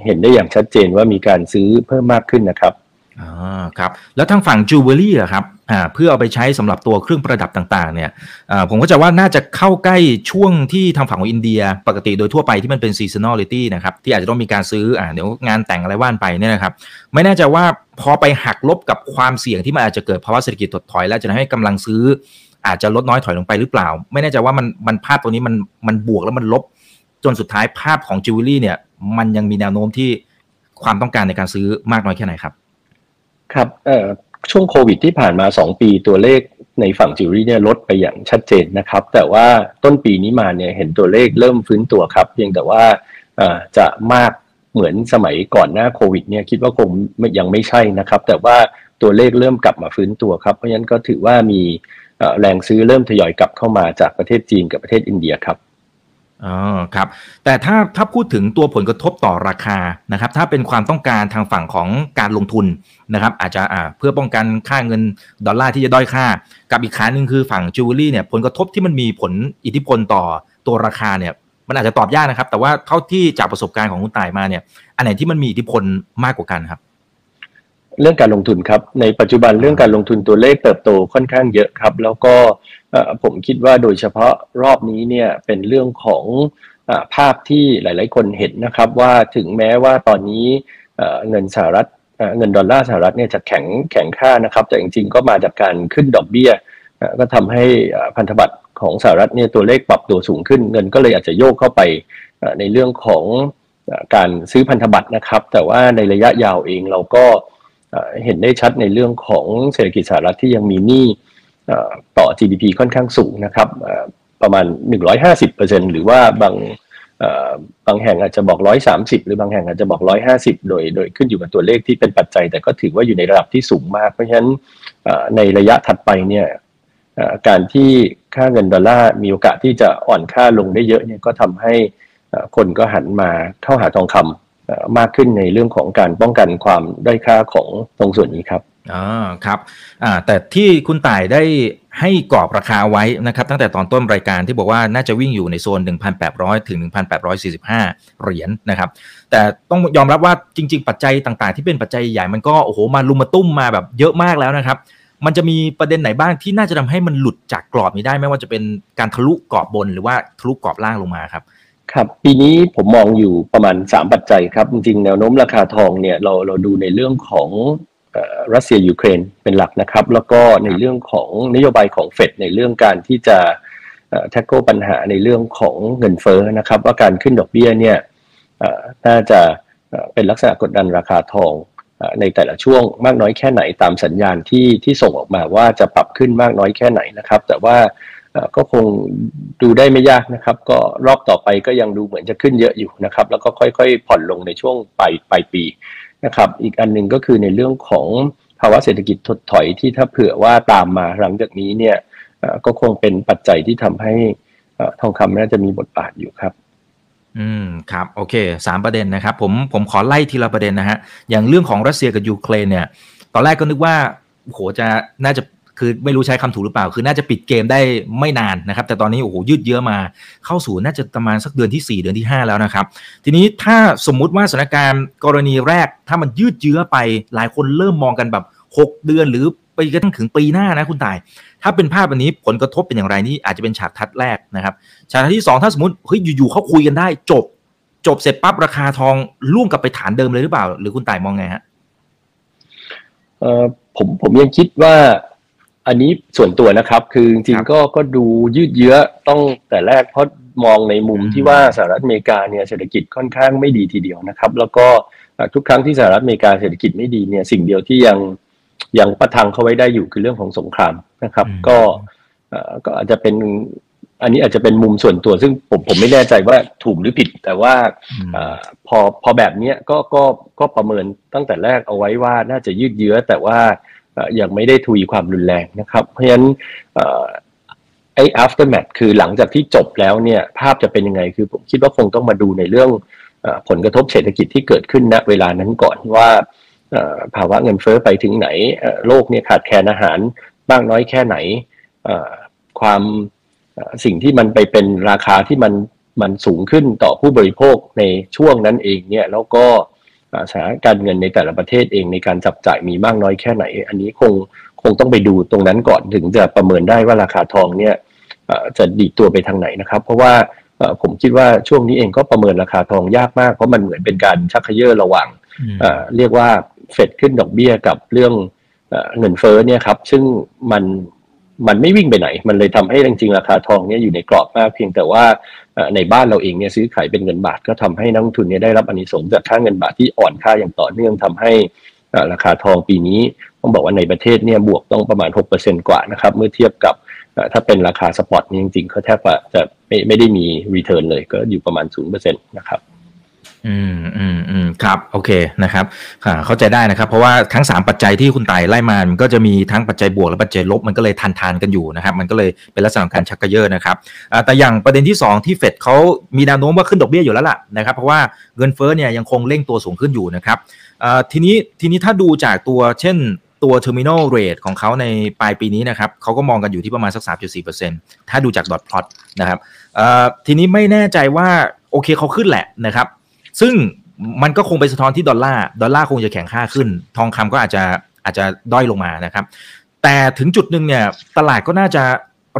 Speaker 2: เห็นได้อย่างชัดเจนว่ามีการซื้อเพิ่มมากขึ้นนะครับ
Speaker 1: อ๋อครับแล้วทางฝั่งจูเวลรี่อะครับอ่าเพื่อเอาไปใช้สำหรับตัวเครื่องประดับต่างๆเนี่ยอ่าผมก็จะว่าน่าจะเข้าใกล้ช่วงที่ทางฝั่งของอินเดีย ปกติโดยทั่วไปที่มันเป็น seasonality นะครับที่อาจจะต้องมีการซื้ออ่าเดี๋ยวงานแต่งอะไรว่าไปเนี่ยนะครับไม่แน่ใจว่าพอไปหักลบกับความเสี่ยงที่มันอาจจะเกิดภาวะเศรษฐกิจถดถอย แล้วจะให้กำลังซื้ออาจจะลดน้อยถอยลงไปหรือเปล่า ไม่แน่ใจว่ามันมันภาพตัวนี้มันมันบวกแล้วมันลบ จนสุดท้ายภาพของจิวเวลรี่เนี่ยมันยังมีแนวโน้มที่ความต้องการในการซื้อมากน้อยแค่ไหนครับ
Speaker 2: ครับเอ่อช่วงโควิดที่ผ่านมา 2 ปีตัวเลขในฝั่งจิวเวลรี่เนี่ยลดไปอย่างชัดเจนนะครับ แต่ว่าต้นปีนี้มาเนี่ยเห็นตัวเลขเริ่มฟื้นตัวครับ เพียงแต่ว่าจะมากเหมือนสมัยก่อนหน้าโควิดเนี่ยคิดว่าคงยังไม่ใช่นะครับ แต่ว่าตัวเลขเริ่มกลับมาฟื้นตัวครับ เพราะฉะนั้นก็ถือว่ามีแรงซื้อเริ่มทยอยกลับเข้ามาจากประเทศจีนกับประเทศอินเดียครับ
Speaker 1: อ๋อครับ แต่ถ้าถ้าพูดถึงตัวผลกระทบต่อราคานะครับ ถ้าเป็นความต้องการทางฝั่งของการลงทุนนะครับ อาจจะอ่าเพื่อป้องกันค่าเงินดอลลาร์ที่จะด้อยค่า กับอีกขาหนึ่งคือฝั่งจิวเวลรี่เนี่ยผลกระทบที่มันมีผลอิทธิพลต่อตัวราคาเนี่ย มันอาจจะตอบยากนะครับ แต่ว่าเท่าที่จากประสบการณ์ของคุณต่ายมาเนี่ย อันไหนที่มันมีอิทธิพลมากกว่ากันครับ
Speaker 2: เรื่องการลงทุนครับ ในปัจจุบันเรื่องการลงทุนตัวเลขเติบโตค่อนข้างเยอะครับ แล้วก็ผมคิดว่าโดยเฉพาะรอบนี้เนี่ยเป็นเรื่องของภาพที่หลาย ๆ คนเห็นนะครับว่าถึงแม้ว่าตอนนี้เงินสหรัฐเงินดอลลาร์สหรัฐเนี่ยจะแข็งแข็งค่านะครับ แต่จริง ๆ ก็มาจากการขึ้นดอกเบี้ย ก็ทำให้พันธบัตรของสหรัฐเนี่ยตัวเลขปรับตัวสูงขึ้น เงินก็เลยอาจจะโยกเข้าไปในเรื่องของการซื้อพันธบัตรนะครับ แต่ว่าในระยะยาวเองเราก็ เห็นได้ชัดในเรื่องของเศรษฐกิจสหรัฐที่ยังมีหนี้ต่อ GDP ค่อนข้างสูงนะครับประมาณ 150%หรือว่าบางบางแห่งอาจจะบอก 130 หรือบางแห่งอาจจะบอก 150 โดยโดยขึ้นอยู่กับตัวเลขที่เป็นปัจจัย แต่ก็ถือว่าอยู่ในระดับที่สูงมาก เพราะฉะนั้นในระยะถัดไปเนี่ยการที่ค่าเงินดอลลาร์มีโอกาสที่จะอ่อนค่าลงได้เยอะเนี่ยก็ทำให้คนก็หันมาเข้าหาทองคำ มากขึ้นในเรื่องของการป้องกันความด้อยค่าของตรงส่วนนี้ครับ
Speaker 1: อ๋อครับอ่าแต่ที่คุณต่ายได้ให้กรอบราคาไว้นะครับ ตั้งแต่ตอนต้นรายการที่บอกว่าน่าจะวิ่งอยู่ในโซน 1,800 ถึง 1,845 เหรียญนนะครับ แต่ต้องยอมรับว่าจริง ๆ ปัจจัยต่างๆ ที่เป็นปัจจัยใหญ่มันก็โอ้โหมาลุมมาตุ้มมาแบบเยอะมากแล้วนะครับ มันจะมีประเด็นไหนบ้างที่น่าจะทำให้มันหลุดจากกรอบนี้ได้ไม่ว่าจะเป็นการทะลุกรอบบนหรือว่าทะลุกรอบล่างลงมาครับ
Speaker 2: ครับปีนี้ผมมองอยู่ประมาณ 3 ปัจจัยครับ จริงๆแนวโน้มราคาทองเนี่ยเราเราดูในเรื่องของรัสเซียยูเครนเป็นหลักนะครับ แล้วก็ในเรื่องของนโยบายของเฟดในเรื่องการที่จะ tackle ปัญหาในเรื่องของเงินเฟ้อนะครับ ว่าการขึ้นดอกเบี้ยเนี่ยน่าจะเป็นลักษณะกดดันราคาทองในแต่ละช่วงมากน้อยแค่ไหนตามสัญญาณที่ที่ส่งออกมาว่าจะปรับขึ้นมากน้อยแค่ไหนนะครับ แต่ว่า ก็คงดูได้ไม่ยากนะครับ ก็รอบต่อไปก็ยังดูเหมือนจะขึ้นเยอะอยู่นะครับ แล้วก็ค่อยๆ ผ่อนลงในช่วงปลายปลายปีนะครับ อีกอันหนึ่งก็คือในเรื่องของภาวะเศรษฐกิจถดถอยที่ถ้าเผื่อว่าตามมาหลังจากนี้เนี่ยก็คงเป็นปัจจัยที่ทำให้ทองคำน่าจะมีบทบาทอยู่ครับ
Speaker 1: อืมครับโอเคสามประเด็นนะครับ ผมผมขอไล่ทีละประเด็นนะฮะอย่างเรื่องของรัสเซียกับยูเครนเนี่ย ตอนแรกก็นึกว่าโหจะน่าจะ คือไม่รู้ใช้คำถูกหรือเปล่า คือน่าจะปิดเกมได้ไม่นานนะครับ แต่ตอนนี้โอ้โหยืดเยอะมา เข้าสู่น่าจะประมาณสักเดือนที่ 4 เดือนที่ 5 แล้วนะครับ ทีนี้ถ้าสมมุติว่าสถานการณ์กรณีแรก ถ้ามันยืดเยื้อไปหลายคนเริ่มมองกันแบบ 6 เดือนหรือไปกระทั่งถึงปีหน้านะคุณตาย ถ้าเป็นภาพแบบนี้ผลกระทบเป็นอย่างไรนี่อาจจะเป็นฉากทัดแรกนะครับ ฉากทัดที่ 2 ถ้าสมมติเฮ้ยอยู่ๆเขาคุยกันได้จบ จบเสร็จปั๊บราคาทองล่วงกลับไปฐานเดิมเลยหรือเปล่า หรือคุณตายมองไงฮะ
Speaker 2: เออผมผมยังคิดว่า อันนี้ส่วนตัวนะครับ คือจริงๆก็ก็ดูยืดเยื้อต้องแต่แรกเพราะมองในมุมที่ว่าสหรัฐอเมริกาเนี่ยเศรษฐกิจค่อนข้างไม่ดีทีเดียวนะครับ แล้วก็ทุกครั้งที่สหรัฐอเมริกาเศรษฐกิจไม่ดีเนี่ยสิ่งเดียวที่ยังยังประทังเขาไว้ได้อยู่คือเรื่องของสงครามนะครับ ก็ก็อาจจะเป็นอันนี้อาจจะเป็นมุมส่วนตัว ซึ่งผมผมไม่แน่ใจว่าถูกหรือผิด แต่ว่าอพอพอแบบนี้ก็ก็ก็ประเมินตั้งแต่แรกเอาไว้ว่าน่าจะยืดเยื้อแต่ว่า ยังไม่ได้ทวีความรุนแรงนะครับ เพราะฉะนั้นไอ้ aftermath คือหลังจากที่จบแล้วเนี่ยภาพจะเป็นยังไงคือผมคิดว่าคงต้องมาดูในเรื่องผลกระทบเศรษฐกิจที่เกิดขึ้นณเวลานั้นก่อนว่าภาวะเงินเฟ้อไปถึงไหนโลกเนี่ยขาดแคลนอาหารบ้างน้อยแค่ไหนความสิ่งที่มันไปเป็นราคาที่มันมันสูงขึ้นต่อผู้บริโภคในช่วงนั้นเองเนี่ยแล้วก็ สถานการเงินในแต่ละประเทศเองในการจับจ่ายมีมากน้อยแค่ไหน อันนี้คงคงต้องไปดูตรงนั้นก่อนถึงจะประเมินได้ว่าราคาทองเนี่ยจะดีตัวไปทางไหนนะครับ เพราะว่าผมคิดว่าช่วงนี้เองก็ประเมินราคาทองยากมาก เพราะมันเหมือนเป็นการชักเขย่อระหว่างเรียกว่าเฟดขึ้นดอกเบี้ยกับเรื่องเงินเฟ้อเนี่ยครับซึ่งมัน มันไม่วิ่งไปไหน มันเลยทำให้จริงๆราคาทองเนี่ยอยู่ในกรอบมากเพียงแต่ว่าในบ้านเราเองเนี่ยซื้อขายเป็นเงินบาทก็ทำให้นักลงทุนเนี่ยได้รับอานิสงส์จากค่าเงินบาทที่อ่อนค่าอย่างต่อเนื่องทำให้ราคาทองปีนี้ต้องบอกว่าในประเทศเนี่ยบวกต้องประมาณ 6%กว่านะครับเมื่อเทียบกับถ้าเป็นราคา spot นี่จริงๆเขาแทบจะไม่ไม่ได้มี return เลยก็อยู่ประมาณ0%นะครับ
Speaker 1: อืมอืมอืมครับโอเคนะครับค่ะเข้าใจได้นะครับ เพราะว่าทั้งสามปัจจัยที่คุณไต่ไล่มามันก็จะมีทั้งปัจจัยบวกและปัจจัยลบมันก็เลยทันทานกันอยู่นะครับ มันก็เลยเป็นลักษณะการชักกระเยอะนะครับแต่อย่างประเด็นที่ 2 ที่เฟดเขามีแนวโน้มว่าขึ้นดอกเบี้ยอยู่แล้วล่ะนะครับ เพราะว่าเงินเฟ้อเนี่ยยังคงเร่งตัวสูงขึ้นอยู่นะครับทีนี้ทีนี้ถ้าดูจากตัวเช่นตัว terminal rate ของเขาในปลายปีนี้นะครับเขาก็มองกันอยู่ที่ประมาณสัก 3.4%ถ้าดูจาก dot plot นะครับทีนี้ไม่แน่ใจว่าโอเคเขาขึ้นแหละนะครับ ซึ่งมันก็คงไปสะท้อนที่ดอลลาร์ดอลลาร์คงจะแข็งค่าขึ้น ทองคำก็อาจจะอาจจะด้อยลงมานะครับ แต่ถึงจุดหนึ่งเนี่ยตลาดก็น่าจะ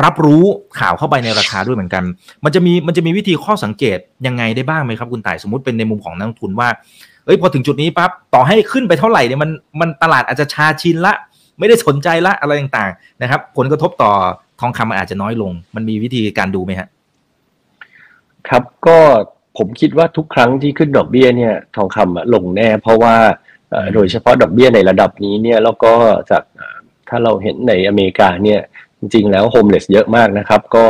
Speaker 1: รับรู้ข่าวเข้าไปในราคาด้วยเหมือนกัน มันจะมีมันจะมีวิธีข้อสังเกตยังไงได้บ้างไหมครับคุณต่ายสมมติเป็นในมุมของนักทุนว่าเอ้ยพอถึงจุดนี้ปั๊บต่อให้ขึ้นไปเท่าไหร่เนี่ยมันมันตลาดอาจจะชาชินละ ไม่ได้สนใจละอะไรต่างๆนะครับ ผลกระทบต่อทองคำมันอาจจะน้อยลง มันมีวิธีการดูไหมฮะ
Speaker 2: ครับก็ ผมคิดว่าทุกครั้งที่ขึ้นดอกเบี้ยเนี่ยทองคำลงแน่ เพราะว่าโดยเฉพาะดอกเบี้ยในระดับนี้เนี่ยแล้วก็จากถ้าเราเห็นในอเมริกาเนี่ยจริงๆแล้วโฮมเลสเยอะมากนะครับ ก็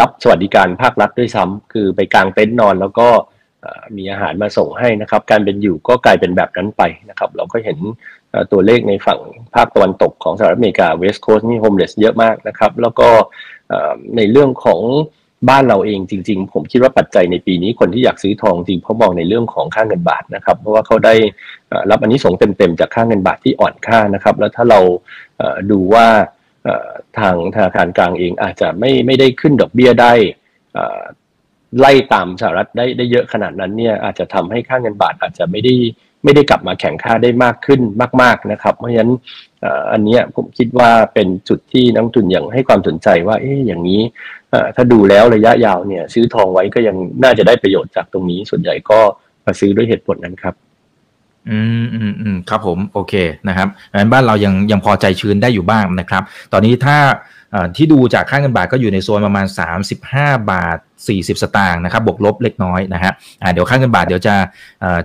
Speaker 2: รับสวัสดิการภาครัฐด้วยซ้ำคือไปกางเต็นท์นอนแล้วก็มีอาหารมาส่งให้นะครับ การเป็นอยู่ก็กลายเป็นแบบนั้นไปนะครับ เราก็เห็นตัวเลขในฝั่งภาคตะวันตกของสหรัฐอเมริกา West Coast นี่ homeless เยอะมากนะครับ แล้วก็ในเรื่องของ บ้านเราเองจริง ๆ ผมคิดว่าปัจจัยในปีนี้คนที่อยากซื้อทองจริงเพราะมองในเรื่องของค่าเงินบาทนะครับ เพราะว่าเขาได้รับอานิสงส์เต็มๆจากค่าเงินบาทที่อ่อนค่านะครับ แล้วถ้าเราดูว่าทางธนาคารกลางเองอาจจะไม่ไม่ได้ขึ้นดอกเบี้ยได้ไล่ตามสหรัฐได้ได้เยอะขนาดนั้นเนี่ยอาจจะทำให้ค่าเงินบาทอาจจะไม่ได้ ไม่ได้กลับมาแข่งค่าได้มากขึ้นมาก ๆนะครับ เพราะฉะนั้นอันนี้ผมคิดว่าเป็นจุดที่นักทุนอย่างให้ความสนใจว่าเอ๊ะอย่างนี้ถ้าดูแล้วระยะยาวเนี่ย ซื้อทองไว้ก็ยังน่าจะได้ประโยชน์จากตรงนี้ ส่วนใหญ่ก็มาซื้อด้วยเหตุผลนั้นครับ
Speaker 1: อืมอืมอืมครับผมโอเคนะครับงั้นบ้านเรายังยังพอใจชื้นได้อยู่บ้างนะครับ ตอนนี้ถ้า ที่ดูจากค่าเงินบาทก็อยู่ในโซนประมาณ 35 บาท 40 สตางค์นะครับ บวกลบเล็กน้อยนะฮะเดี๋ยวค่าเงินบาทเดี๋ยวจะ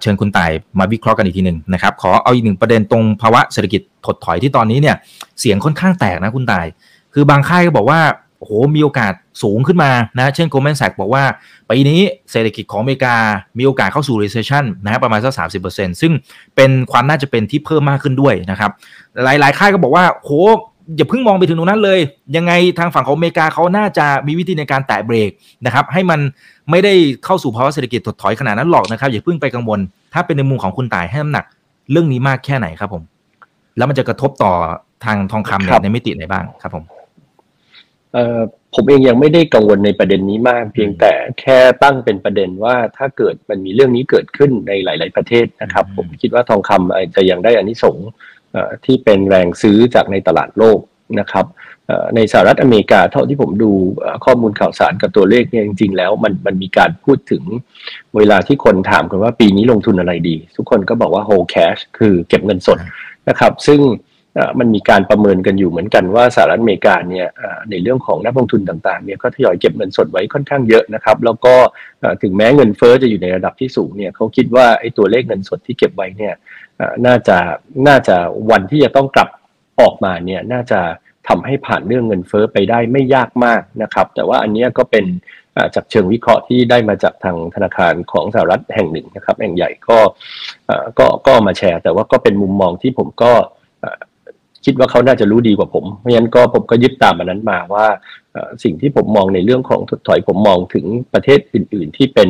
Speaker 1: เชิญคุณต่ายมาวิเคราะห์กันอีกทีหนึ่งนะครับ ขอเอาอีกหนึ่งประเด็นตรงภาวะเศรษฐกิจถดถอยที่ตอนนี้เนี่ยเสียงค่อนข้างแตกนะคุณต่ายคือบางค่ายก็บอกว่าโอ้โหมีโอกาสสูงขึ้นมานะเช่น Goldman Sachs บอกว่าปีนี้เศรษฐกิจของอเมริกา มีโอกาสเข้าสู่ recession นะฮะประมาณสักสามสิบเปอร์เซ็นต์ซึ่งเป็นความน่าจะเป็นที่เพิ่มมากขึ้นด้วยนะครับ หลายๆ ค่ายก็บอกว่าโห อย่าเพิ่งมองไปถึงตรงนั้นเลย ยังไงทางฝั่งของอเมริกาเขาน่าจะมีวิธีในการแตะเบรกนะครับให้มันไม่ได้เข้าสู่ภาวะเศรษฐกิจถดถอยขนาดนั้นหรอกนะครับ อย่าเพิ่งไปกังวล ถ้าเป็นในมุมของคุณตายให้น้ำหนัก เรื่องนี้มากแค่ไหนครับผม แล้วมันจะกระทบต่อทางทองคำในมิติไหนบ้างครับผม
Speaker 2: เอ่อผมเองยังไม่ได้กังวลในประเด็นนี้มาก เพียงแต่แค่ตั้งเป็นประเด็นว่าถ้าเกิดมันมีเรื่องนี้เกิดขึ้นในหลาย ๆ ประเทศนะครับ ผมคิดว่าทองคำอาจจะยังได้อานิสงส์ ที่เป็นแรงซื้อจากในตลาดโลกนะครับในสหรัฐอเมริกาเท่าที่ผมดูข้อมูลข่าวสารกับตัวเลขเนี่ยจริง ๆ แล้วมันมันมีการพูดถึงเวลาที่คนถามกันว่าปีนี้ลงทุนอะไรดี ทุกคนก็บอกว่า hold cash คือเก็บเงินสดนะครับ ซึ่งมันมีการประเมินกันอยู่เหมือนกันว่าสหรัฐอเมริกาเนี่ยในเรื่องของนักลงทุนต่างๆเนี่ยก็ทยอยเก็บเงินสดไว้ค่อนข้างเยอะนะครับ แล้วก็ถึงแม้เงินเฟอ้อจะอยู่ในระดับที่สูงเนี่ยเขาคิดว่าไอ้ตัวเลขเงินสดที่เก็บไว้เนี่ย น่าจะน่าจะวันที่จะต้องกลับออกมาเนี่ยน่าจะทำให้ผ่านเรื่องเงินเฟอ้อไปได้ไม่ยากมากนะครับ แต่ว่าอันนี้ก็เป็นจากเชิงวิเคราะห์ที่ได้มาจากทางธนาคารของสหรัฐแห่งหนึ่งนะครับแห่งใหญ่ก็ก็ก็มาแชร์ แต่ว่าก็เป็นมุมมองที่ผมก็คิดว่าเขาน่าจะรู้ดีกว่าผม เพราะฉะนั้นก็ผมก็ยึดตามมันนั้นมาว่าสิ่งที่ผมมองในเรื่องของถดถอยผมมองถึงประเทศอื่น ๆ ที่เป็น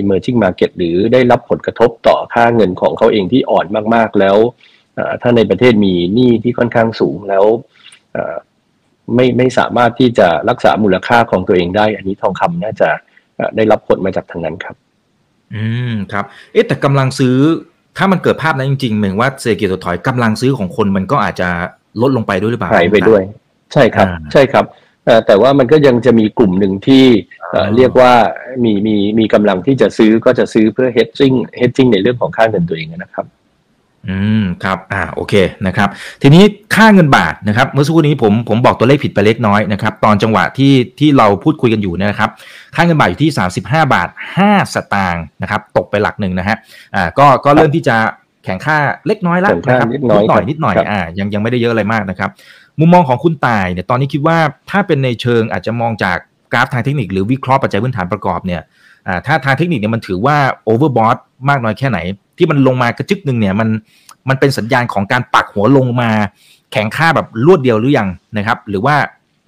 Speaker 2: emerging market หรือได้รับผลกระทบต่อค่าเงินของเขาเองที่อ่อนมากๆแล้ว ถ้าในประเทศมีหนี้ที่ค่อนข้างสูงแล้วไม่ไม่สามารถที่จะรักษามูลค่าของตัวเองได้ อันนี้ทองคำน่าจะได้รับผลมาจากทางนั้นครับ
Speaker 1: อืมครับ เอ๊ะแต่กำลังซื้อถ้ามันเกิดภาพนั้นจริงๆเหมือนว่าเศรษฐกิจถดถอยกำลังซื้อของคนมันก็อาจจะลดลงไปด้วยหรือเปล่า
Speaker 2: หายไปด้วย ใช่ครับ ใช่ครับ แต่ว่ามันก็ยังจะมีกลุ่มหนึ่งที่เรียกว่ามีมีมีกำลังที่จะซื้อก็จะซื้อเพื่อ hedging hedging ในเรื่องของค่าเงินตัวเองนะครับ
Speaker 1: อืมครับอ่าโอเคนะครับ ทีนี้ค่าเงินบาทนะครับ เมื่อสักครู่นี้ผมผมบอกตัวเลขผิดไปเล็กน้อยนะครับ ตอนจังหวะที่ที่เราพูดคุยกันอยู่เนี่ยนะครับ ค่าเงินบาทอยู่ที่ 35 บาท 5 สตางค์นะครับ ตกไปหลักหนึ่งนะฮะอ่าก็ก็เริ่มที่จะแข่งค่าเล็กน้อยแล้วนะครับนิดหน่อยนิดหน่อยอ่ายังยังไม่ได้เยอะอะไรมากนะครับ มุมมองของคุณตายเนี่ยตอนนี้คิดว่าถ้าเป็นในเชิงอาจจะมองจากกราฟทางเทคนิคหรือวิเคราะห์ปัจจัยพื้นฐานประกอบเนี่ยถ้าทางเทคนิคเนี่ยมันถือว่าโอเวอร์บอทมากน้อยแค่ไหน ที่มันลงมากระจึกหนึ่งเนี่ยมันมันเป็นสัญญาณของการปักหัวลงมาแข็งค่าแบบรวดเดียวหรือยังนะครับ หรือว่า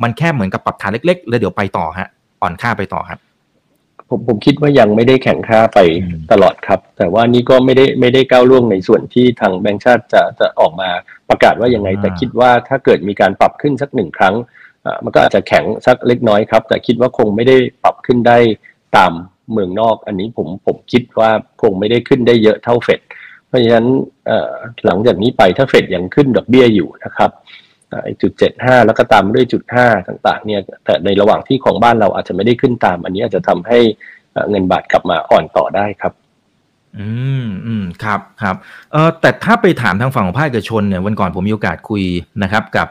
Speaker 1: มันแค่เหมือนกับปรับฐานเล็กๆ แล้วเดี๋ยวไปต่อฮะอ่อนค่าไปต่อครับ
Speaker 2: ผมผมคิดว่ายังไม่ได้แข่งค่าไปตลอดครับ แต่ว่านี่ก็ไม่ได้ไม่ได้ก้าวล่วงในส่วนที่ทางแบงก์ชาติจะจะออกมาประกาศว่ายังไง แต่คิดว่าถ้าเกิดมีการปรับขึ้นสักหนึ่งครั้งมันก็อาจจะแข็งสักเล็กน้อยครับ แต่คิดว่าคงไม่ได้ปรับขึ้นได้ตามเมืองนอก อันนี้ผมผมคิดว่าคงไม่ได้ขึ้นได้เยอะเท่าเฟดเพราะฉะนั้นหลังจากนี้ไปถ้าเฟดยังขึ้นดอกเบี้ยอยู่นะครับ จุดเจ็ดห้าแล้วก็ตามด้วยจุดห้าต่างๆเนี่ยแต่ในระหว่างที่ของบ้านเราอาจจะไม่ได้ขึ้นตาม อันนี้อาจจะทำให้เงินบาทกลับมาอ่อนต่อได้ครับ
Speaker 1: อืมอืมครับครับเออแต่ถ้าไปถามทางฝั่งของภาคเอกชนเนี่ยวันก่อนผมมีโอกาสคุยนะครับ กับ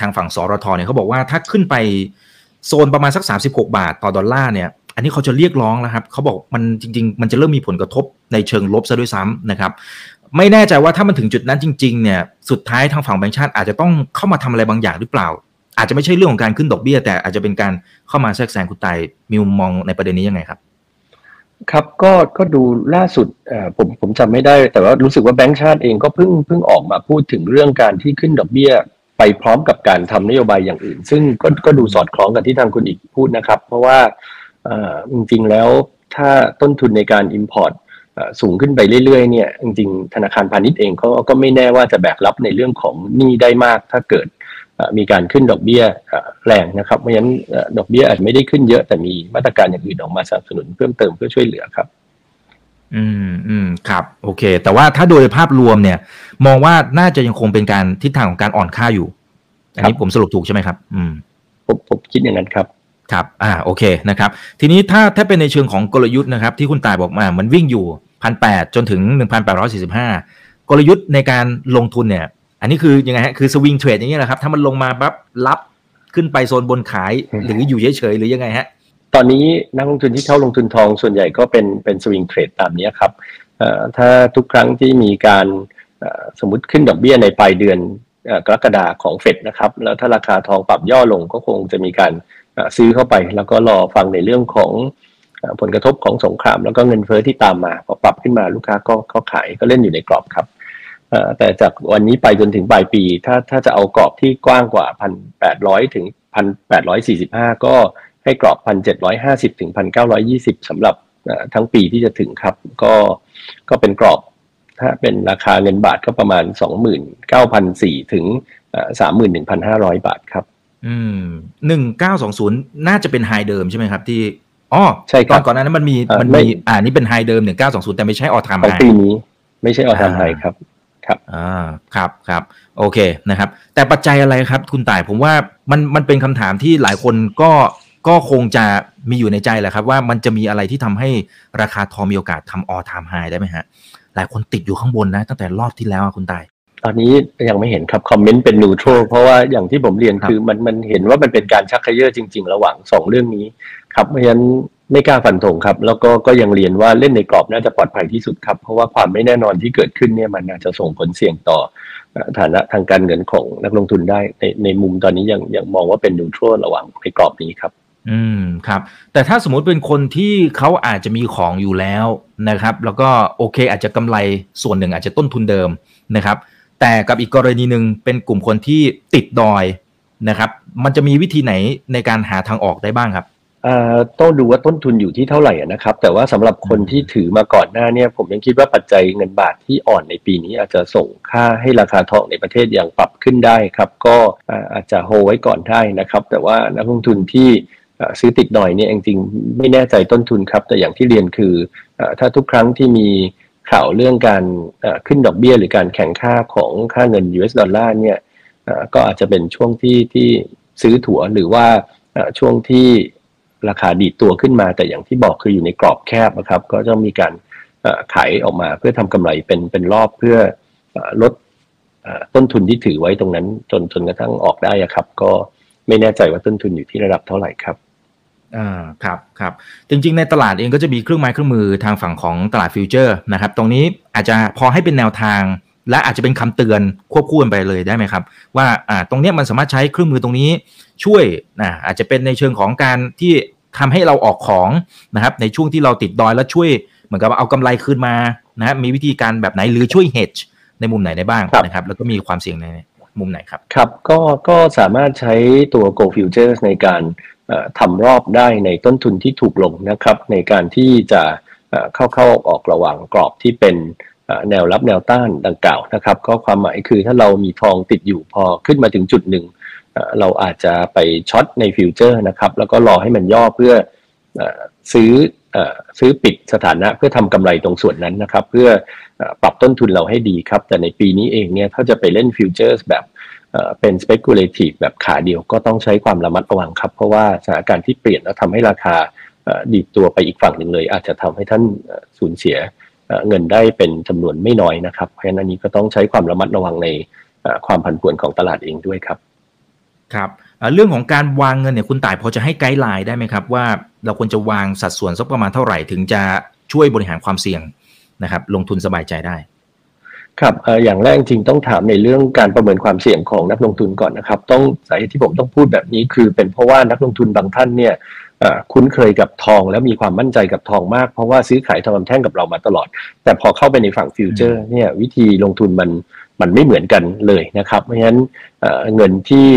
Speaker 1: ทางฝั่งสรทเนี่ยเขาบอกว่าถ้าขึ้นไปโซนประมาณสัก 36 บาทต่อดอลลาร์เนี่ยอันนี้เขาจะเรียกร้องแล้วครับเขาบอกมันจริง ๆ มันจะเริ่มมีผลกระทบในเชิงลบซะด้วยซ้ำนะครับ ไม่แน่ใจว่าถ้ามันถึงจุดนั้นจริงๆเนี่ยสุดท้ายทางฝั่งแบงก์ชาติอาจจะต้องเข้ามาทำอะไรบางอย่างหรือเปล่า อาจจะไม่ใช่เรื่องของการขึ้นดอกเบี้ย แต่อาจจะเป็นการเข้ามาแทรกแซงคุณตายมีมุมมองในประเด็นนี้ยังไงครับ
Speaker 2: ครับก็ก็ดูล่าสุดผมผมจำไม่ได้ แต่ว่ารู้สึกว่าแบงก์ชาติเองก็เพิ่งเพิ่งออกมาพูดถึงเรื่องการที่ขึ้นดอกเบี้ยไปพร้อมกับการทำนโยบายอย่างอื่น ซึ่งก็ก็ดูสอดคล้องกับที่ทางคุณอีกพูดนะครับ เพราะว่าจริงๆแล้วถ้าต้นทุนในการ Import สูงขึ้นไปเรื่อยๆเนี่ยจริงๆธนาคารพาณิชย์เองเขาก็ไม่แน่ว่าจะแบกรับในเรื่องของหนี้ได้มาก ถ้าเกิดมีการขึ้นดอกเบี้ยแรงนะครับ เพราะฉะนั้นดอกเบี้ยอาจไม่ได้ขึ้นเยอะแต่มีมาตรการอย่างอื่นออกมาสนับสนุนเพิ่มเติมเพื่อช่วยเหลือครับ
Speaker 1: อืมอืมครับ โอเค แต่ว่าถ้าโดยภาพรวมเนี่ย มองว่าน่าจะยังคงเป็นการทิศทางของการอ่อนค่าอยู่ อันนี้ผมสรุปถูกใช่ไหมครับ อืม
Speaker 2: ผมผมคิดอย่างนั้นครับ
Speaker 1: ครับ อ่า โอเคนะครับ ทีนี้ถ้าถ้าเป็นในเชิงของกลยุทธ์นะครับ ที่คุณตายบอกมามันวิ่งอยู่ พันแปดจนถึงหนึ่งพันแปดร้อยสี่สิบห้ากลยุทธ์ในการลงทุนเนี่ย อันนี้คือยังไงฮะ คือสวิงเทรดอย่างเงี้ยนะครับ ถ้ามันลงมาปั๊บรับขึ้นไปโซนบนขายหรืออยู่เฉยๆหรือยังไงฮะ
Speaker 2: ตอนนี้นักลงทุนที่เข้าลงทุนทองส่วนใหญ่ก็เป็นเป็นสวิงเทรดตามนี้ครับถ้าทุกครั้งที่มีการสมมติขึ้นดอกเบี้ยในปลายเดือนกรกฎาของเฟดนะครับ แล้วถ้าราคาทองปรับย่อลงก็คงจะมีการซื้อเข้าไป แล้วก็รอฟังในเรื่องของ ผลกระทบของสงคราม แล้วก็เงินเฟอ้อที่ตามมาพอปรับขึ้นมาลูกค้าก็เขาขายก็เล่นอยู่ในกรอบครับแต่จากวันนี้ไปจนถึงปลายปี ถ้าถ้าจะเอากรอบที่กว้างกว่าพันแปดร้อยถึงพันแปดร้อยสี่สิบห้าก็ให้กรอบพันเจ็ดร้อยห้าสิบถึงพันเก้าร้อยี่สิบสำหรับทั้งปีที่จะถึงครับ ก็ก็เป็นกรอบถ้าเป็นราคาเงินบาทก็ประมาณสองหมื่นเก้าพันสี่ถึงสามหมื่นหนึ่งพันห้าร้อยบาทครับ
Speaker 1: อืมหนึ่งเก้าสองศูนย์น่าจะเป็นไฮเดิมใช่ไหมครับที่ อ๋
Speaker 2: อใช่
Speaker 1: ครับก่อนหน้านั้นมันมีมันมีอ่านี่เป็นไฮเดิมหนึ่งเก้าสองศูนย์แต่ไม่ใช่ออทามไฮ
Speaker 2: ปีนี้ ไม่ใช่ออทามไฮครับ ครับ
Speaker 1: อ่าครับครับโอเคนะครับ แต่ปัจจัยอะไรครับ คุณต่ายผมว่ามันมันเป็นคำถามที่หลายคนก็ก็คงจะมีอยู่ในใจแหละครับ ว่ามันจะมีอะไรที่ทำให้ราคาทองมีโอกาสทำออทามไฮได้ไหมฮะ หลายคนติดอยู่ข้างบนนะ ตั้งแต่รอบที่แล้วคุณตาย
Speaker 2: ตอนนี้ยังไม่เห็นครับ คอมเมนต์เป็นนูโตรเพราะว่าอย่างที่ผมเรียนคือมันมันเห็นว่ามันเป็นการชักเขย่อจริง ๆ ระหว่างสองเรื่องนี้ ครับเพราะฉะนั้นไม่กล้าฟันธงครับ แล้วก็ก็ยังเรียนว่าเล่นในกรอบน่าจะปลอดภัยที่สุดครับ เพราะว่าความไม่แน่นอนที่เกิดขึ้นเนี่ยมันอาจจะส่งผลเสี่ยงต่อฐานะทางการเงินของนักลงทุนได้ในในมุมตอนนี้ยังยังมองว่าเป็นนูโตรระหว่างในกรอบนี้ครับ
Speaker 1: อืมครับ แต่ถ้าสมมุติเป็นคนที่เขาอาจจะมีของอยู่แล้วนะครับ แล้วก็โอเค อาจจะกำไรส่วนหนึ่งอาจจะต้นทุนเดิมนะครับ แต่กับอีกกรณีหนึ่งเป็นกลุ่มคนที่ติดดอยนะครับ มันจะมีวิธีไหนในการหาทางออกได้บ้างครับ
Speaker 2: ต้องดูว่าต้นทุนอยู่ที่เท่าไหร่นะครับ แต่ว่าสำหรับคนที่ถือมาก่อนหน้าเนี่ย ผมยังคิดว่าปัจจัยเงินบาทที่อ่อนในปีนี้ อาจจะส่งค่าให้ราคาทองในประเทศอย่างปรับขึ้นได้ครับ ก็อาจจะโฮไว้ก่อนได้นะครับ แต่ว่านักลงทุนที่ซื้อติดหน่อยเนี่ยจริงๆไม่แน่ใจต้นทุนครับ แต่อย่างที่เรียนคือถ้าทุกครั้งที่มีข่าวเรื่องการขึ้นดอกเบี้ย หรือการแข็งค่าของค่าเงิน US ดอลลาร์เนี่ยก็อาจจะเป็นช่วงที่ที่ซื้อถัวหรือว่าช่วงที่ ราคาดีดตัวขึ้นมา แต่อย่างที่บอกคืออยู่ในกรอบแคบนะครับ ก็จะมีการขายออกมาเพื่อทำกำไรเป็นเป็นรอบเพื่อลดต้นทุนที่ถือไว้ตรงนั้น จนจนกระทั่งออกได้ครับ ก็ไม่แน่ใจว่าต้นทุนอยู่ที่ระดับเท่าไหร่ครับ
Speaker 1: อ่าครับครับจริงๆ ในตลาดเองก็จะมีเครื่องไม้เครื่องมือทางฝั่งของตลาดฟิวเจอร์นะครับ ตรงนี้อาจจะพอให้เป็นแนวทาง และอาจจะเป็นคำเตือนควบคู่กันไปเลยได้ไหมครับ ว่าอ่าตรงนี้มันสามารถใช้เครื่องมือตรงนี้ช่วยนะอาจจะเป็นในเชิงของการที่ทำให้เราออกของนะครับ ในช่วงที่เราติดดอยแล้วช่วยเหมือนกับเอากำไรคืนมานะมีวิธีการแบบไหนหรือช่วย hedge ในมุมไหนได้บ้างนะครับ แล้วก็มีความเสี่ยงในมุมไหนครับ
Speaker 2: ครับก็ก็สามารถใช้ตัว Go Futures ในการทำรอบได้ในต้นทุนที่ถูกลงนะครับ ในการที่จะเข้าเข้าออกระหว่างกรอบที่เป็น แนวรับแนวต้านดังกล่าวนะครับก็ความหมายคือถ้าเรามีทองติดอยู่พอขึ้นมาถึงจุดหนึ่งเราอาจจะไป short ในฟิวเจอร์นะครับแล้วก็รอให้มันย่อเพื่อซื้อซื้อปิดสถานะเพื่อทำกำไรตรงส่วนนั้นนะครับ เพื่อปรับต้นทุนเราให้ดีครับ แต่ในปีนี้เองเนี่ยถ้าจะไปเล่นฟิวเจอร์แบบเป็น speculative แบบขาเดียวก็ต้องใช้ความระมัดระวังครับ เพราะว่าสถานการณ์ที่เปลี่ยนแล้วทำให้ราคาดีดตัวไปอีกฝั่งหนึ่งเลย อาจจะทำให้ท่านสูญเสีย เงินได้เป็นจำนวนไม่น้อยนะครับ เพราะฉะนั้นนี้ก็ต้องใช้ความระมัดระวังในความผันผวนของตลาดเองด้วยครับ
Speaker 1: ครับเรื่องของการวางเงินเนี่ยคุณต่ายพอจะให้ไกด์ไลน์ได้ไหมครับ ว่าเราควรจะวางสัดส่วนสักประมาณเท่าไหร่ ถึงจะช่วยบริหารความเสี่ยงนะครับ ลงทุนสบายใจได้
Speaker 2: ครับอย่างแรกจริงต้องถามในเรื่องการประเมินความเสี่ยงของนักลงทุนก่อนนะครับ ต้องสาเหตุที่ผมต้องพูดแบบนี้คือเป็นเพราะว่านักลงทุนบางท่านเนี่ยคุ้นเคยกับทองแล้วมีความมั่นใจกับทองมากเพราะว่าซื้อขายทองคำแท่งกับเรามาตลอด แต่พอเข้าไปในฝั่งฟิวเจอร์เนี่ยวิธีลงทุนมันมันไม่เหมือนกันเลยนะครับ เพราะฉะนั้นเงินที่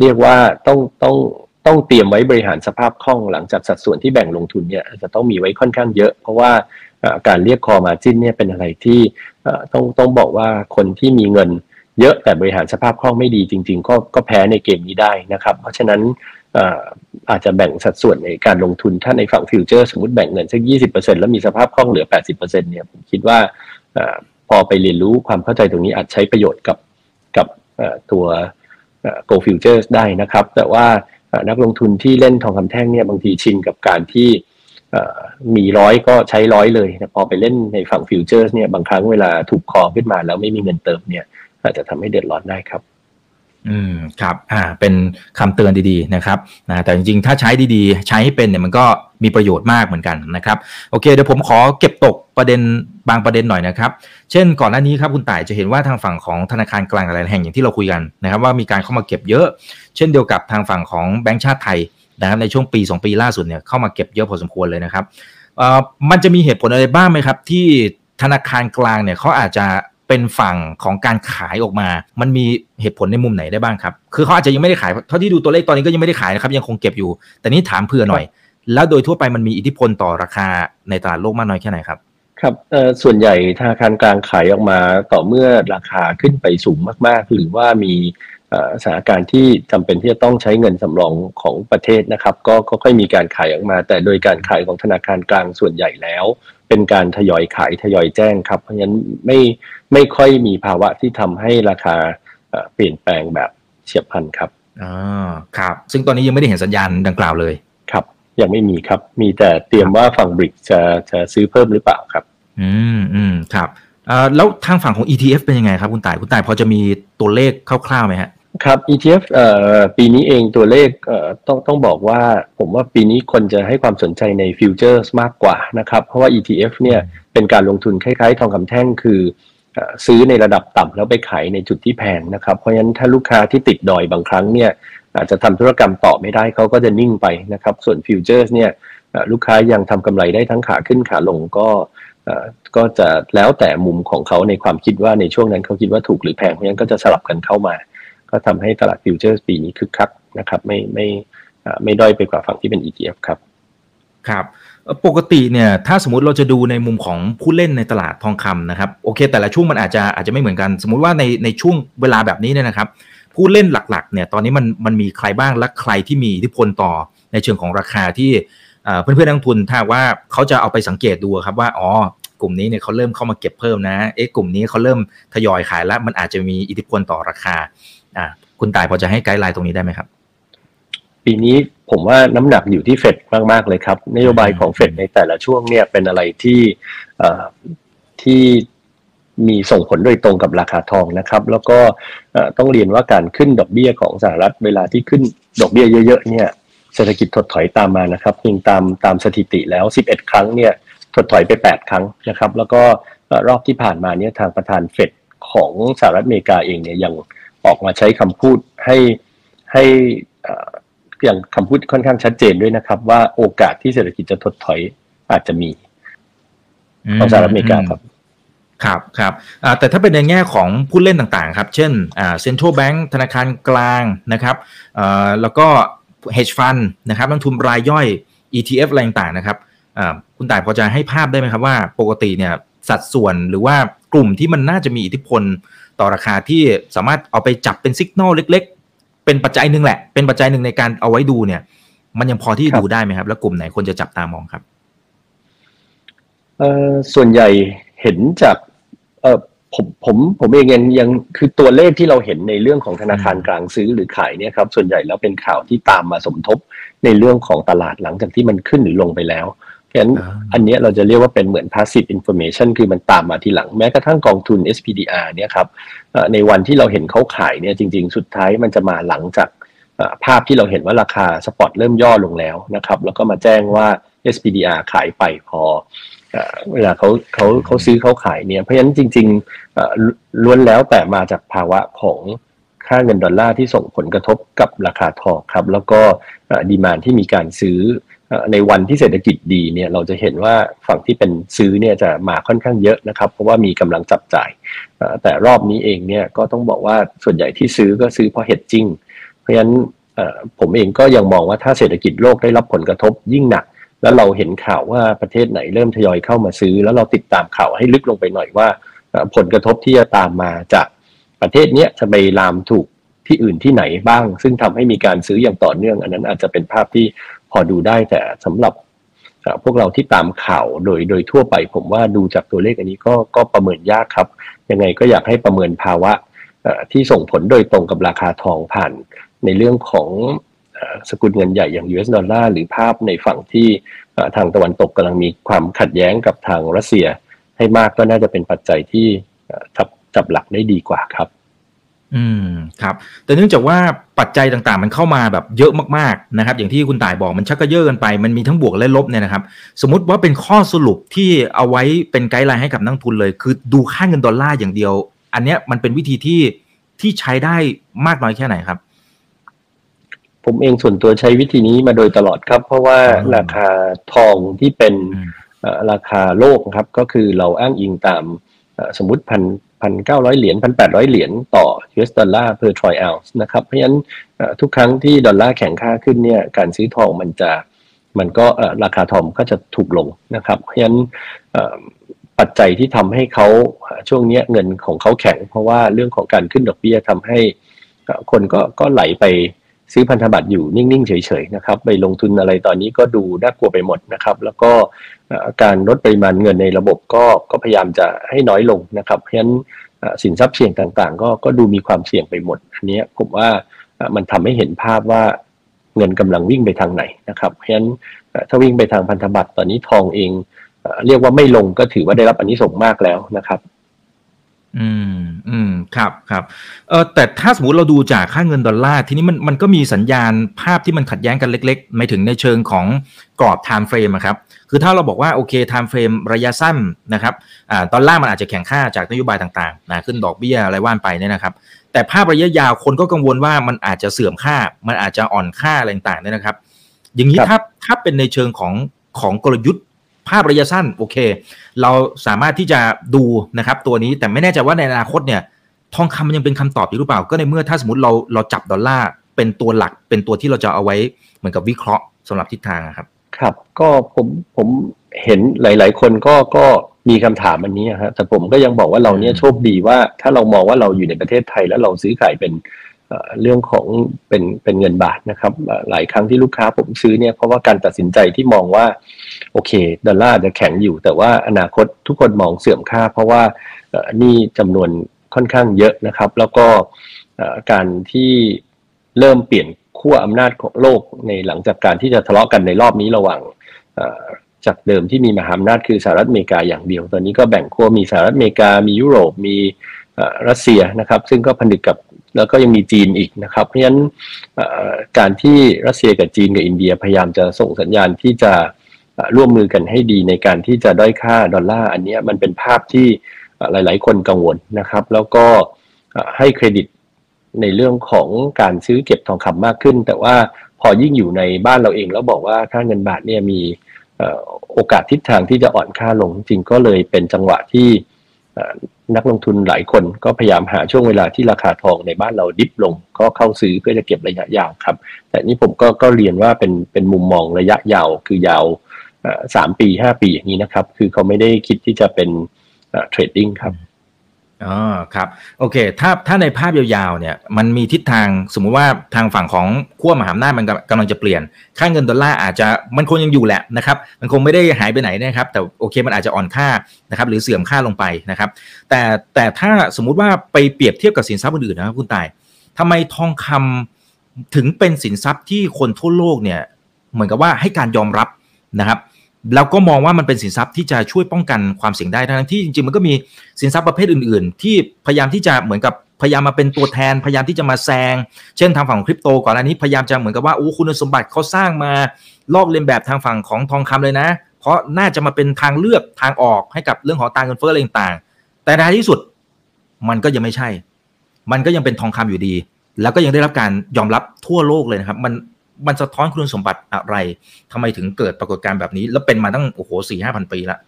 Speaker 2: เรียกว่าต้องต้อง ต้องเตรียมไว้บริหารสภาพคล่องหลังจากสัดส่วนที่แบ่งลงทุนเนี่ยจะต้องมีไว้ค่อนข้างเยอะ เพราะว่าการเรียกคอมาจิ้นเนี่ยเป็นอะไรที่ต้องต้องบอกว่าคนที่มีเงินเยอะแต่บริหารสภาพคล่องไม่ดีจริง ๆ ก็ก็แพ้ในเกมนี้ได้นะครับ เพราะฉะนั้นอาจจะแบ่งสัดส่วนในการลงทุนถ้าในฝั่งฟิวเจอร์สมมติแบ่งเงินสักยี่สิบเปอร์เซ็นแล้วมีสภาพคล่องเหลือแปดสิบเปอร์เซ็นเนี่ยผมคิดว่าพอไปเรียนรู้ความเข้าใจตรงนี้อาจใช้ประโยชน์กับกับตัว Go Futures ได้นะครับ แต่ว่า นักลงทุนที่เล่นทองคำแท่งเนี่ยบางทีชินกับการที่มีร้อยก็ใช้ร้อยเลยพอไปเล่นในฝั่งฟิวเจอร์เนี่ยบางครั้งเวลาถูกคอขึ้นมาแล้วไม่มีเงินเติมเนี่ยอาจจะทำให้เดือดร้อนได้ครับ
Speaker 1: อืมครับอ่าเป็นคำเตือนดีๆนะครับนะแต่จริงๆ ถ้าใช้ดีๆ ใช้ให้เป็นเนี่ยมันก็มีประโยชน์มากเหมือนกันนะครับโอเคเดี๋ยวผมขอเก็บตกประเด็นบางประเด็นหน่อยนะครับ เช่นก่อนหน้านี้ครับคุณต่ายจะเห็นว่าทางฝั่งของธนาคารกลางหลายแห่งอย่างที่เราคุยกันนะครับว่ามีการเข้ามาเก็บเยอะ เช่นเดียวกับทางฝั่งของแบงก์ชาติไทยนะครับในช่วงปี 2 ปีล่าสุดเนี่ยเข้ามาเก็บเยอะพอสมควรเลยนะครับมันจะมีเหตุผลอะไรบ้างไหมครับ ที่ธนาคารกลางเนี่ยเขาอาจจะ เป็นฝั่งของการขายออกมา มันมีเหตุผลในมุมไหนได้บ้างครับ คือเขาอาจจะยังไม่ได้ขาย เท่าที่ดูตัวเลขตอนนี้ก็ยังไม่ได้ขายนะครับ ยังคงเก็บอยู่ แต่นี้ถามเผื่อหน่อย แล้วโดยทั่วไปมันมีอิทธิพลต่อราคาในตลาดโลกมากน้อยแค่ไหนครับ
Speaker 2: ครับส่วนใหญ่ธนาคารกลางขายออกมาต่อเมื่อราคาขึ้นไปสูงมากๆ หรือว่ามีสถานการณ์ที่จำเป็นที่จะต้องใช้เงินสำรองของประเทศนะครับ ก็ค่อยมีการขายออกมา แต่โดยการขายของธนาคารกลางส่วนใหญ่แล้ว เป็นการทยอยขายทยอยแจ้งครับ เพราะฉะนั้นไม่ไม่ค่อยมีภาวะที่ทำให้ราคาเปลี่ยนแปลงแบบเฉียบพลันครับ
Speaker 1: อ๋อครับ ซึ่งตอนนี้ยังไม่ได้เห็นสัญญาณดังกล่าวเลย
Speaker 2: ครับ ยังไม่มีครับ มีแต่เตรียมว่าฝั่งบริกจะจะซื้อเพิ่มหรือเปล่าครับ
Speaker 1: อืมอืมครับแล้วทางฝั่งของ ETF เป็นยังไงครับคุณต่ายคุณต่ายพอจะมีตัวเลขคร่าวๆไหมฮะ
Speaker 2: ครับ ETF เอ่อปีนี้เองตัวเลขเอ่อต้องต้องบอกว่าผมว่าปีนี้คนจะให้ความสนใจในฟิวเจอร์มากกว่านะครับ เพราะว่า ETF เนี่ยเป็นการลงทุนคล้ายๆ ทองคำแท่งคือซื้อในระดับต่ำแล้วไปขายในจุดที่แพงนะครับ เพราะฉะนั้นถ้าลูกค้าที่ติดดอยบางครั้งเนี่ยอาจจะทำธุรกรรมต่อไม่ได้เขาก็จะนิ่งไปนะครับ ส่วน futures เนี่ยลูกค้ายังทำกำไรได้ทั้งขาขึ้นขาลงก็ก็จะแล้วแต่มุมของเขาในความคิดว่าในช่วงนั้นเขาคิดว่าถูกหรือแพงเพราะฉะนั้นก็จะสลับกันเข้ามา ก็ทำให้ตลาดฟิวเจอร์ปีนี้คึกคักนะครับไม่ไม่ไม่ด้อยไปกว่าฝั่งที่เป็น ETF ครับ
Speaker 1: ครับปกติเนี่ยถ้าสมมติเราจะดูในมุมของผู้เล่นในตลาดทองคำนะครับโอเค แต่ละช่วงมันอาจจะอาจจะไม่เหมือนกัน สมมุติว่าในในช่วงเวลาแบบนี้เนี่ยนะครับ ผู้เล่นหลักๆเนี่ยตอนนี้มันมันมีใครบ้างและใครที่มีอิทธิพลต่อในเชิงของราคาที่เพื่อนเพื่อนนักลงทุนถ้าว่าเขาจะเอาไปสังเกตดูครับว่าอ๋อกลุ่มนี้เนี่ยเขาเริ่มเข้ามาเก็บเพิ่มนะเอ๊ะกลุ่มนี้เขาเริ่มทยอยขายแล้วมันอาจจะมีอิทธิพลต่อราคา อ่าคุณต่ายพอจะให้ guideline ตรงนี้ได้ไหมครับ
Speaker 2: ปีนี้ผมว่าน้ำหนักอยู่ที่เฟดมาก ๆ เลยครับนโยบายของเฟดในแต่ละช่วงเนี่ยเป็นอะไรที่ที่มีส่งผลโดยตรงกับราคาทองนะครับ แล้วก็ต้องเรียนว่าการขึ้นดอกเบี้ยของสหรัฐเวลาที่ขึ้นดอกเบี้ยเยอะๆเนี่ยเศรษฐกิจถดถอยตามมานะครับเพียงตามตามสถิติแล้ว 11 ครั้งเนี่ยถดถอยไป 8 ครั้งนะครับ แล้วก็รอบที่ผ่านมาเนี่ยทางประธานเฟดของสหรัฐอเมริกาเองเนี่ยยัง ออกมาใช้คำพูดให้ให้อย่างคำพูดค่อนข้างชัดเจนด้วยนะครับ ว่าโอกาสที่เศรษฐกิจจะถดถอยอาจจะมีของสหรัฐอเมริกาครับ
Speaker 1: ครับครับแต่ถ้าเป็นในแง่ของผู้เล่นต่างๆ ครับ เช่นเซ็นทรัลแบงก์ธนาคารกลางนะครับแล้วก็ hedge fund นะครับนักทุนรายย่อย ETF อะไรต่างๆนะครับคุณต่ายพอจะให้ภาพได้ไหมครับว่าปกติเนี่ยสัดส่วนหรือว่ากลุ่มที่มันน่าจะมีอิทธิพล ต่อราคาที่สามารถเอาไปจับเป็นสัญญาณเล็กเป็นปัจจัยหนึ่งแหละ เป็นปัจจัยหนึ่งในการเอาไว้ดูเนี่ย มันยังพอที่ดูได้ไหมครับ แล้วกลุ่มไหนควรจะจับตามองครับ
Speaker 2: เอ่อส่วนใหญ่เห็นจากเอ่อผมผมผมเองยังยังคือตัวเลขที่เราเห็นในเรื่องของธนาคารกลางซื้อหรือขายเนี่ยครับส่วนใหญ่แล้วเป็นข่าวที่ตามมาสมทบในเรื่องของตลาดหลังจากที่มันขึ้นหรือลงไปแล้ว เพราะฉะนั้นอันนี้เราจะเรียกว่าเป็นเหมือน passive information คือมันตามมาทีหลังแม้กระทั่งกองทุน SPDR เนี่ยครับในวันที่เราเห็นเขาขายเนี่ยจริง ๆ สุดท้ายมันจะมาหลังจากภาพที่เราเห็นว่าราคาสปอตเริ่มย่อลงแล้วนะครับแล้วก็มาแจ้งว่า SPDR ขายไปพอเวลาเขาเขาเขาซื้อเขาขายเนี่ยเพราะฉะนั้นจริงๆล้วนแล้วแต่มาจากภาวะของค่าเงินดอลลาร์ที่ส่งผลกระทบกับราคาทองครับ แล้วก็ demand ที่มีการซื้อ ในวันที่เศรษฐกิจดีเนี่ยเราจะเห็นว่าฝั่งที่เป็นซื้อเนี่ยจะมาค่อนข้างเยอะนะครับ เพราะว่ามีกำลังจับจ่าย แต่รอบนี้เองเนี่ยก็ต้องบอกว่าส่วนใหญ่ที่ซื้อก็ซื้อเพราะ hedgingเพราะฉะนั้นผมเองก็ยังมองว่าถ้าเศรษฐกิจโลกได้รับผลกระทบยิ่งหนัก แล้วเราเห็นข่าวว่าประเทศไหนเริ่มทยอยเข้ามาซื้อ แล้วเราติดตามข่าวให้ลึกลงไปหน่อยว่า ผลกระทบที่จะตามมาจากประเทศนี้จะไปลามถูกที่อื่นที่ไหนบ้าง ซึ่งทำให้มีการซื้ออย่างต่อเนื่อง อันนั้นอาจจะเป็นภาพที่ พอดูได้แต่สำหรับพวกเราที่ตามข่าวโดยโดยทั่วไป ผมว่าดูจากตัวเลขอันนี้ก็ก็ประเมินยากครับ ยังไงก็อยากให้ประเมินภาวะที่ส่งผลโดยตรงกับราคาทองผ่าน ในเรื่องของสกุลเงินใหญ่อย่าง US ดอลลาร์หรือภาพในฝั่งที่ทางตะวันตกกำลังมีความขัดแย้งกับทางรัสเซีย ให้มากก็น่าจะเป็นปัจจัยที่จับจับหลักได้ดีกว่าครับ
Speaker 1: อืมครับ แต่เนื่องจากว่าปัจจัยต่างๆ มันเข้ามาแบบเยอะมากๆนะครับ อย่างที่คุณต่ายบอกมันชักกระเยอะกันไป มันมีทั้งบวกและลบเนี่ยนะครับ สมมติว่าเป็นข้อสรุปที่เอาไว้เป็น guideline ให้กับนักลงทุนเลย คือดูค่าเงินดอลลาร์อย่างเดียว อันเนี้ยมันเป็นวิธีที่ที่ใช้ได้มากน้อยแค่ไหนครับ
Speaker 2: ผมเองส่วนตัวใช้วิธีนี้มาโดยตลอดครับ เพราะว่าราคาทองที่เป็นราคาโลกครับ ก็คือเราอ้างอิงตามสมมติพัน พันเก้าร้อยเหรียญพันแปดร้อยเหรียญต่อ US ดอลลาร์ per troy ounce นะครับ เพราะฉะนั้นทุกครั้งที่ดอลลาร์แข็งค่าขึ้นเนี่ย การซื้อทองมันจะ มันก็ราคาทองก็จะถูกลงนะครับ เพราะฉะนั้นปัจจัยที่ทำให้เขาช่วงนี้เงินของเขาแข็ง เพราะว่าเรื่องของการขึ้นดอกเบี้ยทำให้คนก็ก็ไหลไป ซื้อพันธบัตรอยู่นิ่ง ๆ เฉย ๆ นะครับ ไปลงทุนอะไรตอนนี้ก็ดูน่ากลัวไปหมดนะครับ แล้วก็การลดปริมาณเงินในระบบก็ก็พยายามจะให้น้อยลงนะครับ เพราะฉะนั้นสินทรัพย์เสี่ยงต่าง ๆ ก็ก็ดูมีความเสี่ยงไปหมด อันนี้ผมว่ามันทำให้เห็นภาพว่าเงินกำลังวิ่งไปทางไหนนะครับ เพราะฉะนั้นถ้าวิ่งไปทางพันธบัตรตอนนี้ทองเองเรียกว่าไม่ลงก็ถือว่าได้รับอานิสงส์มากแล้วนะครับ
Speaker 1: อืมอืมครับครับเออแต่ถ้าสมมติเราดูจากค่าเงินดอลลาร์ทีนี้มันมันก็มีสัญญาณภาพที่มันขัดแย้งกันเล็กๆหมายถึงในเชิงของกรอบ time frame ครับคือถ้าเราบอกว่าโอเค time frame ระยะสั้นนะครับอ่าดอลลาร์มันอาจจะแข็งค่าจากนโยบายต่างๆนะขึ้นดอกเบี้ยอะไรว่ากันไปเนี่ยนะครับ แต่ภาพระยะยาวคนก็กังวลว่ามันอาจจะเสื่อมค่า มันอาจจะอ่อนค่าอะไรต่างๆเนี่ยนะครับ อย่างนี้ถ้าถ้าเป็นในเชิงของของกลยุทธ์ ภาพระยะสั้นโอเค เราสามารถที่จะดูนะครับตัวนี้แต่ไม่แน่ใจว่าในอนาคตเนี่ยทองคำมันยังเป็นคำตอบอยู่หรือเปล่า ก็ในเมื่อถ้าสมมติเราเราจับดอลลาร์เป็นตัวหลักเป็นตัวที่เราจะเอาไว้เหมือนกับวิเคราะห์สำหรับทิศทางครับ
Speaker 2: ครับ ก็ผมผมเห็นหลาย ๆ คนก็ก็มีคำถามอันนี้ฮะแต่ผมก็ยังบอกว่าเราเนี่ยโชคดีว่า ถ้าเรามองว่าเราอยู่ในประเทศไทยแล้วเราซื้อขายเป็นเรื่องของเป็นเป็นเงินบาทนะครับ หลายครั้งที่ลูกค้าผมซื้อเนี่ยเพราะว่าการตัดสินใจที่มองว่า โอเค ดอลลาร์จะแข็งอยู่ แต่ว่าอนาคตทุกคนมองเสื่อมค่า เพราะว่านี่จำนวนค่อนข้างเยอะนะครับ แล้วก็การที่เริ่มเปลี่ยนขั้วอำนาจของโลกในหลังจากการที่จะทะเลาะกันในรอบนี้ระหว่างจากเดิมที่มีมหาอำนาจคือสหรัฐอเมริกาอย่างเดียว ตอนนี้ก็แบ่งขั้วมีสหรัฐอเมริกา มียุโรป มีรัสเซียนะครับ ซึ่งก็ผนึกกับแล้วก็ยังมีจีนอีกนะครับ เพราะฉะนั้นการที่รัสเซียกับจีนกับอินเดียพยายามจะส่งสัญญาณที่จะ ร่วมมือกันให้ดีในการที่จะด้อยค่าดอลลาร์อันนี้มันเป็นภาพที่หลาย ๆ คนกังวลนะครับ แล้วก็ให้เครดิตในเรื่องของการซื้อเก็บทองคำมากขึ้น แต่ว่าพอยิ่งอยู่ในบ้านเราเอง แล้วบอกว่าค่าเงินบาทเนี่ยมีโอกาสทิศทางที่จะอ่อนค่าลงจริงก็เลยเป็นจังหวะที่นักลงทุนหลายคนก็พยายามหาช่วงเวลาที่ราคาทองในบ้านเราดิฟลง ก็เข้าซื้อเพื่อจะเก็บระยะยาวครับ แต่นี่ผมก็ก็เรียนว่าเป็นเป็นมุมมองระยะยาวคือยาว สามปีห้าปีอย่างนี้นะครับ คือเขาไม่ได้คิดที่จะเป็นเทรดดิ้งครับ
Speaker 1: อ๋อครับโอเค ถ้าถ้าในภาพยาวๆเนี่ยมันมีทิศทางสมมุติว่าทางฝั่งของขั้วมหาอำนาจมันกำลังจะเปลี่ยน ค่าเงินดอลลาร์อาจจะมันคงยังอยู่แหละนะครับ มันคงไม่ได้หายไปไหนนะครับ แต่โอเคมันอาจจะอ่อนค่านะครับ หรือเสื่อมค่าลงไปนะครับ แต่แต่ถ้าสมมุติว่าไปเปรียบเทียบกับสินทรัพย์อื่นๆนะครับคุณตายทำไมทองคำถึงเป็นสินทรัพย์ที่คนทั่วโลกเนี่ยเหมือนกับว่าให้การยอมรับนะครับ แล้วก็มองว่ามันเป็นสินทรัพย์ที่จะช่วยป้องกันความเสี่ยงได้ทั้งที่จริงๆมันก็มีสินทรัพย์ประเภทอื่น ๆ ที่พยายามที่จะเหมือนกับพยายามมาเป็นตัวแทนพยายามที่จะมาแซง เช่นทางฝั่งคริปโตก่อนอันนี้พยายามจะเหมือนกับว่าโอ้คุณสมบัติเขาสร้างมาลอกเลียนแบบทางฝั่งของทองคำเลยนะ เพราะน่าจะมาเป็นทางเลือกทางออกให้กับเรื่องของตางเงินเฟ้ออะไรต่างๆ แต่ในที่สุดมันก็ยังไม่ใช่ มันก็ยังเป็นทองคำอยู่ดี แล้วก็ยังได้รับการยอมรับทั่วโลกเลยนะครับ มัน มันสะท้อนคุณสมบัติอะไรทำไมถึงเกิดปรากฏการณ์แบบนี้ แล้วเป็นมาตั้งโอ้โหสี่ห้าพันปีละ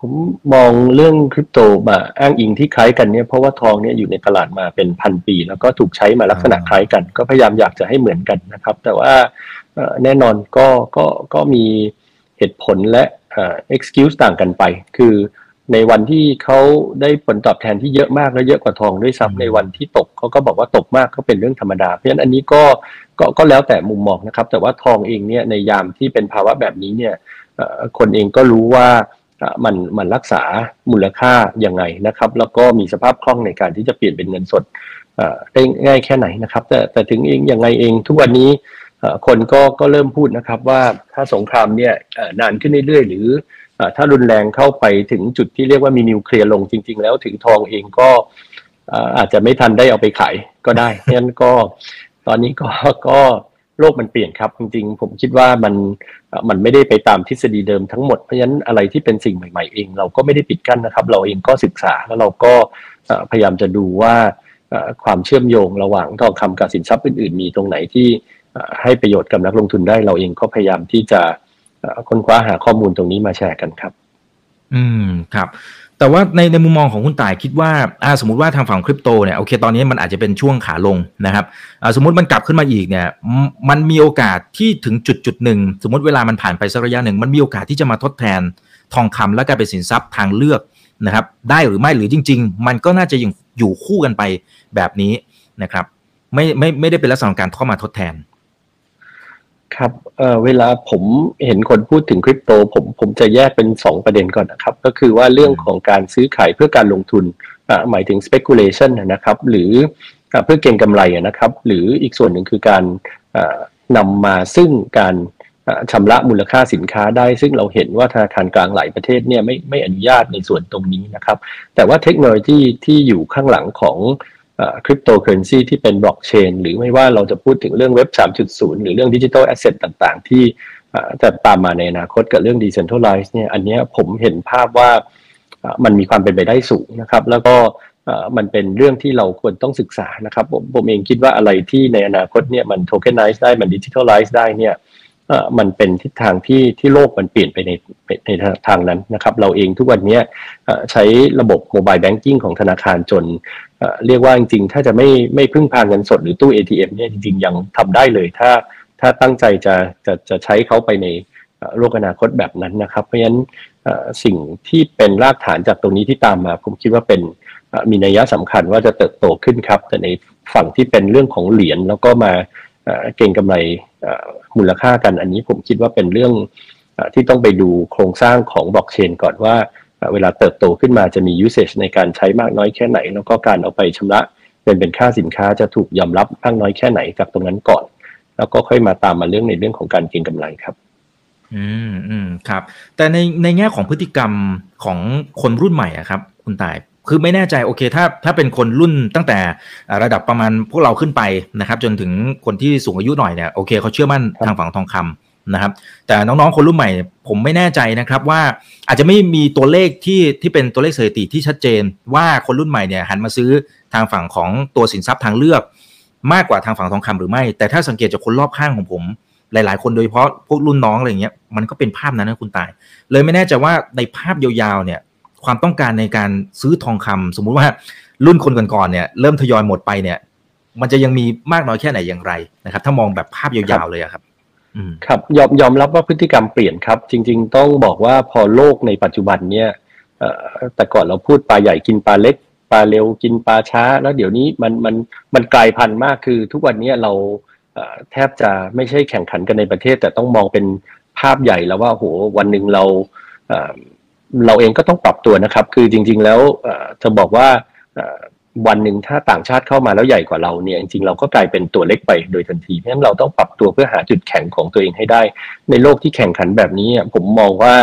Speaker 2: ผมมองเรื่องคริปโตมาอ้างอิงที่คล้ายกันเนี่ยเพราะว่าทองเนี่ยอยู่ในตลาดมาเป็นพันปี แล้วก็ถูกใช้มาลักษณะคล้ายกัน ก็พยายามอยากจะให้เหมือนกันนะครับ แต่ว่าแน่นอนก็ก็ก็มีเหตุผลและ excuse ต่างกันไป คือ ในวันที่เขาได้ผลตอบแทนที่เยอะมากและเยอะกว่าทองด้วยซ้ำในวันที่ตกเขาก็บอกว่าตกมากก็เป็นเรื่องธรรมดา เพราะฉะนั้นอันนี้ก็ก็ก็แล้วแต่มุมมองนะครับ แต่ว่าทองเองเนี่ยในยามที่เป็นภาวะแบบนี้เนี่ยคนเองก็รู้ว่ามันมันรักษามูลค่ายังไงนะครับ แล้วก็มีสภาพคล่องในการที่จะเปลี่ยนเป็นเงินสดได้ง่ายแค่ไหนนะครับ แต่แต่ถึงเองยังไงเองทุกวันนี้คนก็ก็เริ่มพูดนะครับว่าถ้าสงครามเนี่ยนานขึ้นเรื่อยๆหรือ ถ้ารุนแรงเข้าไปถึงจุดที่เรียกว่ามีนิวเคลียร์ลงจริง ๆ แล้วถึงทองเองก็อาจจะไม่ทันได้เอาไปขายก็ได้งั้นก็ตอนนี้ก็ก็โลกมันเปลี่ยนครับ จริงๆ ผมคิดว่ามันมันไม่ได้ไปตามทฤษฎีเดิมทั้งหมด เพราะฉะนั้นอะไรที่เป็นสิ่งใหม่ๆเอง เราก็ไม่ได้ปิดกั้นนะครับ เราเองก็ศึกษาแล้วเราก็พยายามจะดูว่าความเชื่อมโยงระหว่างทองคำกับสินทรัพย์อื่นๆ มีตรงไหนที่ให้ประโยชน์กับนักลงทุนได้เราเองก็พยายามที่จะ ค้นคว้าหาข้อมูลตรงนี้มาแชร์กันครับ
Speaker 1: อืมครับ แต่ว่าในในมุมมองของคุณต่ายคิดว่าอ่าสมมติว่าทางฝั่งคริปโตเนี่ยโอเคตอนนี้มันอาจจะเป็นช่วงขาลงนะครับอ่าสมมติมันกลับขึ้นมาอีกเนี่ย มันมีโอกาสที่ถึงจุดจุดหนึ่งสมมติเวลามันผ่านไปสักระยะหนึ่งมันมีโอกาสที่จะมาทดแทนทองคำและกลายเป็นสินทรัพย์ทางเลือกนะครับ ได้หรือไม่หรือจริง ๆ มันก็น่าจะยังอยู่คู่กันไปแบบนี้นะครับ ไม่ไม่ไม่ได้เป็นลักษณะการเข้ามาทดแทน
Speaker 2: ครับเอ่อเวลาผมเห็นคนพูดถึงคริปโตผมผมจะแยกเป็น 2 ประเด็นก่อนนะครับ ก็คือว่าเรื่องของการซื้อขายเพื่อการลงทุนหมายถึง speculation นะครับ หรือเพื่อเก็งกำไรนะครับ หรืออีกส่วนหนึ่งคือการนำมาซึ่งการชำระมูลค่าสินค้าได้ ซึ่งเราเห็นว่าธนาคารกลางหลายประเทศเนี่ยไม่ไม่อนุญาตในส่วนตรงนี้นะครับ แต่ว่าเทคโนโลยีที่อยู่ข้างหลังของ คริปโตเคอเรนซีที่เป็นบล็อกเชนหรือไม่ว่าเราจะพูดถึงเรื่องเว็บ 3.0 หรือเรื่อง digital asset ต่างๆ ที่จะตามมาในอนาคตกับเรื่อง decentralized เนี่ยอันนี้ผมเห็นภาพว่ามันมีความเป็นไปได้สูงนะครับ แล้วก็มันเป็นเรื่องที่เราควรต้องศึกษานะครับผมผมเองคิดว่าอะไรที่ในอนาคตเนี่ยมัน tokenize ได้มัน digitalize ได้เนี่ย มันเป็นทิศทางที่ที่โลกมันเปลี่ยนไปในในทางนั้นนะครับ เราเองทุกวันนี้ใช้ระบบโมบายแบงกิ้งของธนาคารจนเรียกว่าจริงๆ ถ้าจะไม่ไม่พึ่งพาเงินสดหรือตู้ ATM เนี่ยจริงๆ ยังทำได้เลย ถ้าถ้าตั้งใจจะจะจะใช้เขาไปในโลกอนาคตแบบนั้นนะครับ เพราะฉะนั้นสิ่งที่เป็นรากฐานจากตรงนี้ที่ตามมา ผมคิดว่าเป็นมีนัยสำคัญว่าจะเติบโตขึ้นครับ แต่ในฝั่งที่เป็นเรื่องของเหรียญแล้วก็มาเก่งกำไร มูลค่ากัน อันนี้ผมคิดว่าเป็นเรื่องที่ต้องไปดูโครงสร้างของบล็อกเชนก่อนว่าเวลาเติบโตขึ้นมาจะมี usage ในการใช้มากน้อยแค่ไหน แล้วก็การเอาไปชำระเป็นเป็นค่าสินค้าจะถูกยอมรับมากน้อยแค่ไหนจากตรงนั้นก่อน แล้วก็ค่อยมาตามมาเรื่องในเรื่องของการเก็งกำไรครับ
Speaker 1: อืมอืมครับ แต่ในในแง่ของพฤติกรรมของคนรุ่นใหม่อะครับ คุณตาย คือไม่แน่ใจโอเคถ้าถ้าเป็นคนรุ่นตั้งแต่ระดับประมาณพวกเราขึ้นไปนะครับ จนถึงคนที่สูงอายุหน่อยเนี่ยโอเคเขาเชื่อมั่นทางฝั่งทองคำนะครับ แต่น้องๆคนรุ่นใหม่ ผมไม่แน่ใจนะครับว่าอาจจะไม่มีตัวเลขที่ที่เป็นตัวเลขสถิติที่ชัดเจน ว่าคนรุ่นใหม่เนี่ยหันมาซื้อทางฝั่งของตัวสินทรัพย์ทางเลือก มากกว่าทางฝั่งทองคำหรือไม่ แต่ถ้าสังเกตจากคนรอบข้างของผมหลาย ๆ คนโดยเฉพาะพวกรุ่นน้องอะไรเงี้ยมันก็เป็นภาพนั้นนะคุณตาย เลยไม่แน่ใจว่าในภาพยาวๆเนี่ย ความต้องการในการซื้อทองคำสมมุติว่ารุ่นคนก่อนๆเนี่ยเริ่มทยอยหมดไปเนี่ย มันจะยังมีมากน้อยแค่ไหนอย่างไรนะครับ ถ้ามองแบบภาพยาวๆเลยครับ
Speaker 2: ครับยอมยอมรับว่าพฤติกรรมเปลี่ยนครับ จริง ๆ ต้องบอกว่าพอโลกในปัจจุบันเนี่ยแต่ก่อนเราพูดปลาใหญ่กินปลาเล็กปลาเร็วกินปลาช้า แล้วเดี๋ยวนี้มันมันมันกลายพันธุ์มากคือ ทุกวันนี้เราแทบจะไม่ใช่แข่งขันกันในประเทศ แต่ต้องมองเป็นภาพใหญ่แล้วว่าโหวันหนึ่งเรา เราเองก็ต้องปรับตัวนะครับ คือจริง ๆ แล้วจะบอกว่าวันหนึ่งถ้าต่างชาติเข้ามาแล้วใหญ่กว่าเราเนี่ยจริงๆเราก็กลายเป็นตัวเล็กไปโดยทันทีเพราะฉะนั้นเราต้องปรับตัวเพื่อหาจุดแข็งของตัวเองให้ได้ ในโลกที่แข่งขันแบบนี้ผมมองว่า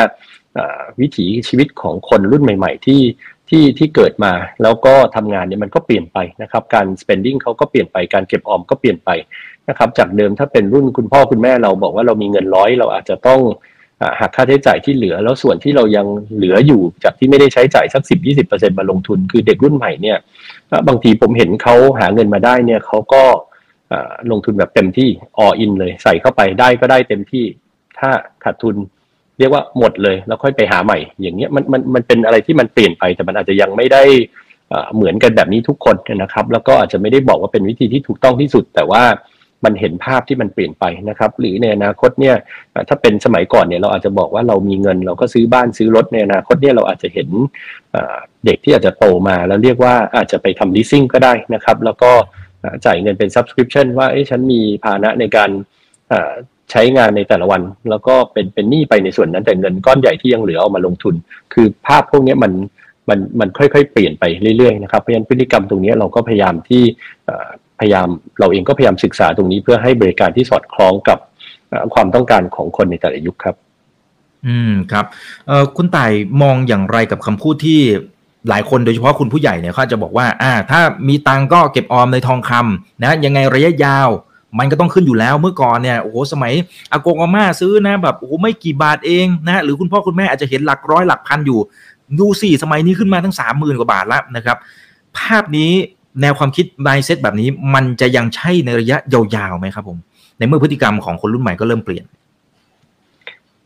Speaker 2: วิถีชีวิตของคนรุ่นใหม่ ๆ ที่ที่ที่เกิดมาแล้วก็ทำงานเนี่ยมันก็เปลี่ยนไปนะครับ การ spending เขาก็เปลี่ยนไปการเก็บออมก็เปลี่ยนไปนะครับ จากเดิมถ้าเป็นรุ่นคุณพ่อคุณแม่เราบอกว่าเรามีเงินร้อยเราอาจจะต้อง หักค่าใช้จ่ายที่เหลือ แล้วส่วนที่เรายังเหลืออยู่จากที่ไม่ได้ใช้จ่ายสักสิบยี่สิบเปอร์เซ็นมาลงทุน คือเด็กรุ่นใหม่เนี่ยบางทีผมเห็นเขาหาเงินมาได้เนี่ยเขาก็ลงทุนแบบเต็มที่ออินเลยใส่เข้าไปได้ก็ได้เต็มที่ ถ้าขาดทุนเรียกว่าหมดเลยแล้วค่อยไปหาใหม่ อย่างเงี้ยมันมันมันเป็นอะไรที่มันเปลี่ยนไปแต่มันอาจจะยังไม่ได้เหมือนกันแบบนี้ทุกคนนะครับ แล้วก็อาจจะไม่ได้บอกว่าเป็นวิธีที่ถูกต้องที่สุด แต่ว่า มันเห็นภาพที่มันเปลี่ยนไปนะครับ หรือในอนาคตเนี่ยถ้าเป็นสมัยก่อนเนี่ยเราอาจจะบอกว่าเรามีเงิน เราก็ซื้อบ้านซื้อรถในอนาคตเนี่ยเราอาจจะเห็นเด็กที่อาจจะโตมา แล้วเรียกว่าอาจจะไปทำ leasing ก็ได้นะครับ แล้วก็จ่ายเงินเป็น subscription ว่าเอ้ฉันมีภาระในการใช้งานในแต่ละวัน แล้วก็เป็นเป็นหนี้ไปในส่วนนั้นแต่เงินก้อนใหญ่ที่ยังเหลือเอามาลงทุน คือภาพพวกนี้มันมันมันค่อยๆ เปลี่ยนไปเรื่อยๆนะครับเพราะฉะนั้นพฤติกรรมตรงนี้เราก็พยายามที่ พยายามเราเองก็พยายามศึกษาตรงนี้เพื่อให้บริการที่สอดคล้องกับความต้องการของคนในแต่ละยุคครับ
Speaker 1: อืมครับเอ่อคุณต่ายมองอย่างไรกับคำพูดที่หลายคนโดยเฉพาะคุณผู้ใหญ่เนี่ยเขาจะบอกว่า อ่า ถ้ามีตังก็เก็บออมในทองคำนะยังไงระยะยาว มันก็ต้องขึ้นอยู่แล้วเมื่อก่อนเนี่ยโอ้โหสมัยอากงอาม่าซื้อนะแบบโอ้โหไม่กี่บาทเองนะหรือคุณพ่อคุณแม่อาจจะเห็นหลักร้อยหลักพันอยู่ ดูสี่สมัยนี้ขึ้นมาทั้งสามหมื่นกว่าบาทแล้วนะครับ ภาพนี้ แนวความคิด mindset แบบนี้ มันจะยังใช่ในระยะยาวๆไหมครับผม ในเมื่อพฤติกรรมของคนรุ่นใหม่ก็เริ่มเปลี่ยน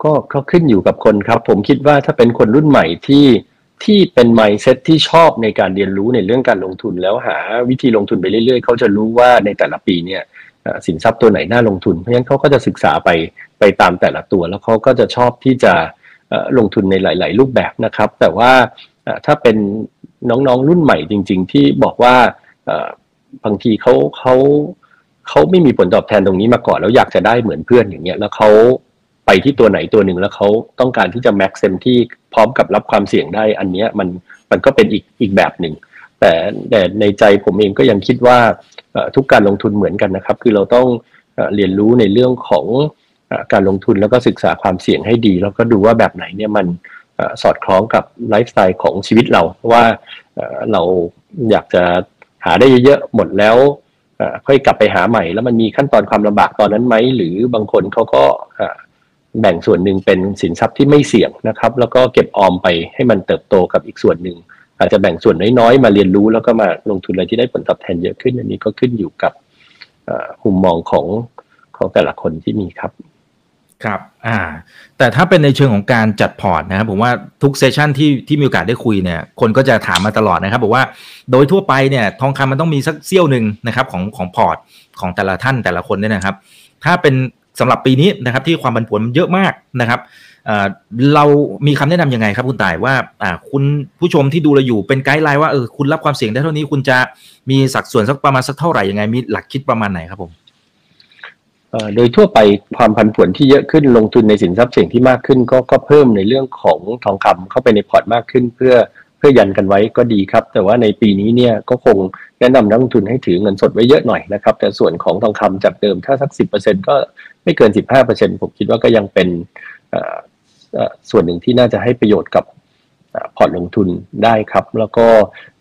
Speaker 2: ก็เขาขึ้นอยู่กับคนครับ ผมคิดว่าถ้าเป็นคนรุ่นใหม่ที่ที่เป็น mindset ที่ชอบในการเรียนรู้ในเรื่องการลงทุนแล้วหาวิธีลงทุนไปเรื่อยๆ เขาจะรู้ว่าในแต่ละปีเนี่ยสินทรัพย์ตัวไหนน่าลงทุน เพราะฉะนั้นเขาก็จะศึกษาไปไปตามแต่ละตัว แล้วเขาก็จะชอบที่จะลงทุนในหลาย ๆ รูปแบบนะครับ แต่ว่าถ้าเป็น น้องๆ รุ่นใหม่จริง ๆ ที่บอกว่าบางทีเขาเขาเขาไม่มีผลตอบแทนตรงนี้มาก่อนแล้วอยากจะได้เหมือนเพื่อนอย่างเงี้ย แล้วเขาไปที่ตัวไหนตัวหนึ่งแล้วเขาต้องการที่จะแม็กซ์เซมที่พร้อมกับรับความเสี่ยงได้ อันเนี้ยมันมันก็เป็นอีกอีกแบบหนึ่งแต่แต่ในใจผมเองก็ยังคิดว่าทุกการลงทุนเหมือนกันนะครับ คือเราต้องเรียนรู้ในเรื่องของการลงทุนแล้วก็ศึกษาความเสี่ยงให้ดี แล้วก็ดูว่าแบบไหนเนี่ยมัน สอดคล้องกับไลฟ์สไตล์ของชีวิตเราว่าเราอยากจะหาได้เยอะๆหมดแล้วค่อยกลับไปหาใหม่ แล้วมันมีขั้นตอนความลำบากตอนนั้นไหมหรือบางคนเขาก็แบ่งส่วนหนึ่งเป็นสินทรัพย์ที่ไม่เสี่ยงนะครับ แล้วก็เก็บออมไปให้มันเติบโตกับอีกส่วนหนึ่งอาจจะแบ่งส่วนน้อยๆมาเรียนรู้แล้วก็มาลงทุนอะไรที่ได้ผลตอบแทนเยอะขึ้น อันนี้ก็ขึ้นอยู่กับมุมมองของของแต่ละคนที่มีครับ
Speaker 1: ครับ อ่า แต่ถ้าเป็นในเชิงของการจัดพอร์ตนะครับผมว่าทุก session ที่ที่มีโอกาสได้คุยเนี่ย คนก็จะถามมาตลอดนะครับบอกว่าโดยทั่วไปเนี่ยทองคำมันต้องมีสักเสี้ยวหนึ่งนะครับของของพอร์ตของแต่ละท่านแต่ละคนเนี่ยนะครับ ถ้าเป็นสำหรับปีนี้นะครับที่ความผันผวนมันเยอะมากนะครับเรามีคำแนะนำยังไงครับคุณต่ายว่าคุณผู้ชมที่ดูเราอยู่เป็น guideline ว่าเออคุณรับความเสี่ยงได้เท่านี้คุณจะมีสัดส่วนสักประมาณสักเท่าไหร่ยังไงมีหลักคิดประมาณไหนครับผม
Speaker 2: โดยทั่วไปความผันผวนที่เยอะขึ้นลงทุนในสินทรัพย์เสี่ยงที่มากขึ้น ก็ก็เพิ่มในเรื่องของทองคำเข้าไปในพอร์ตมากขึ้น เพื่อเพื่อยันกันไว้ก็ดีครับ แต่ว่าในปีนี้เนี่ยก็คงแนะนำนักลงทุนให้ถือเงินสดไว้เยอะหน่อยนะครับแต่ส่วนของทองคำจากเดิมถ้าสักสิบก็ไม่เกิน 15%ผมคิดว่าก็ยังเป็นส่วนหนึ่งที่น่าจะให้ประโยชน์กับพอร์ตลงทุนได้ครับ แล้วก็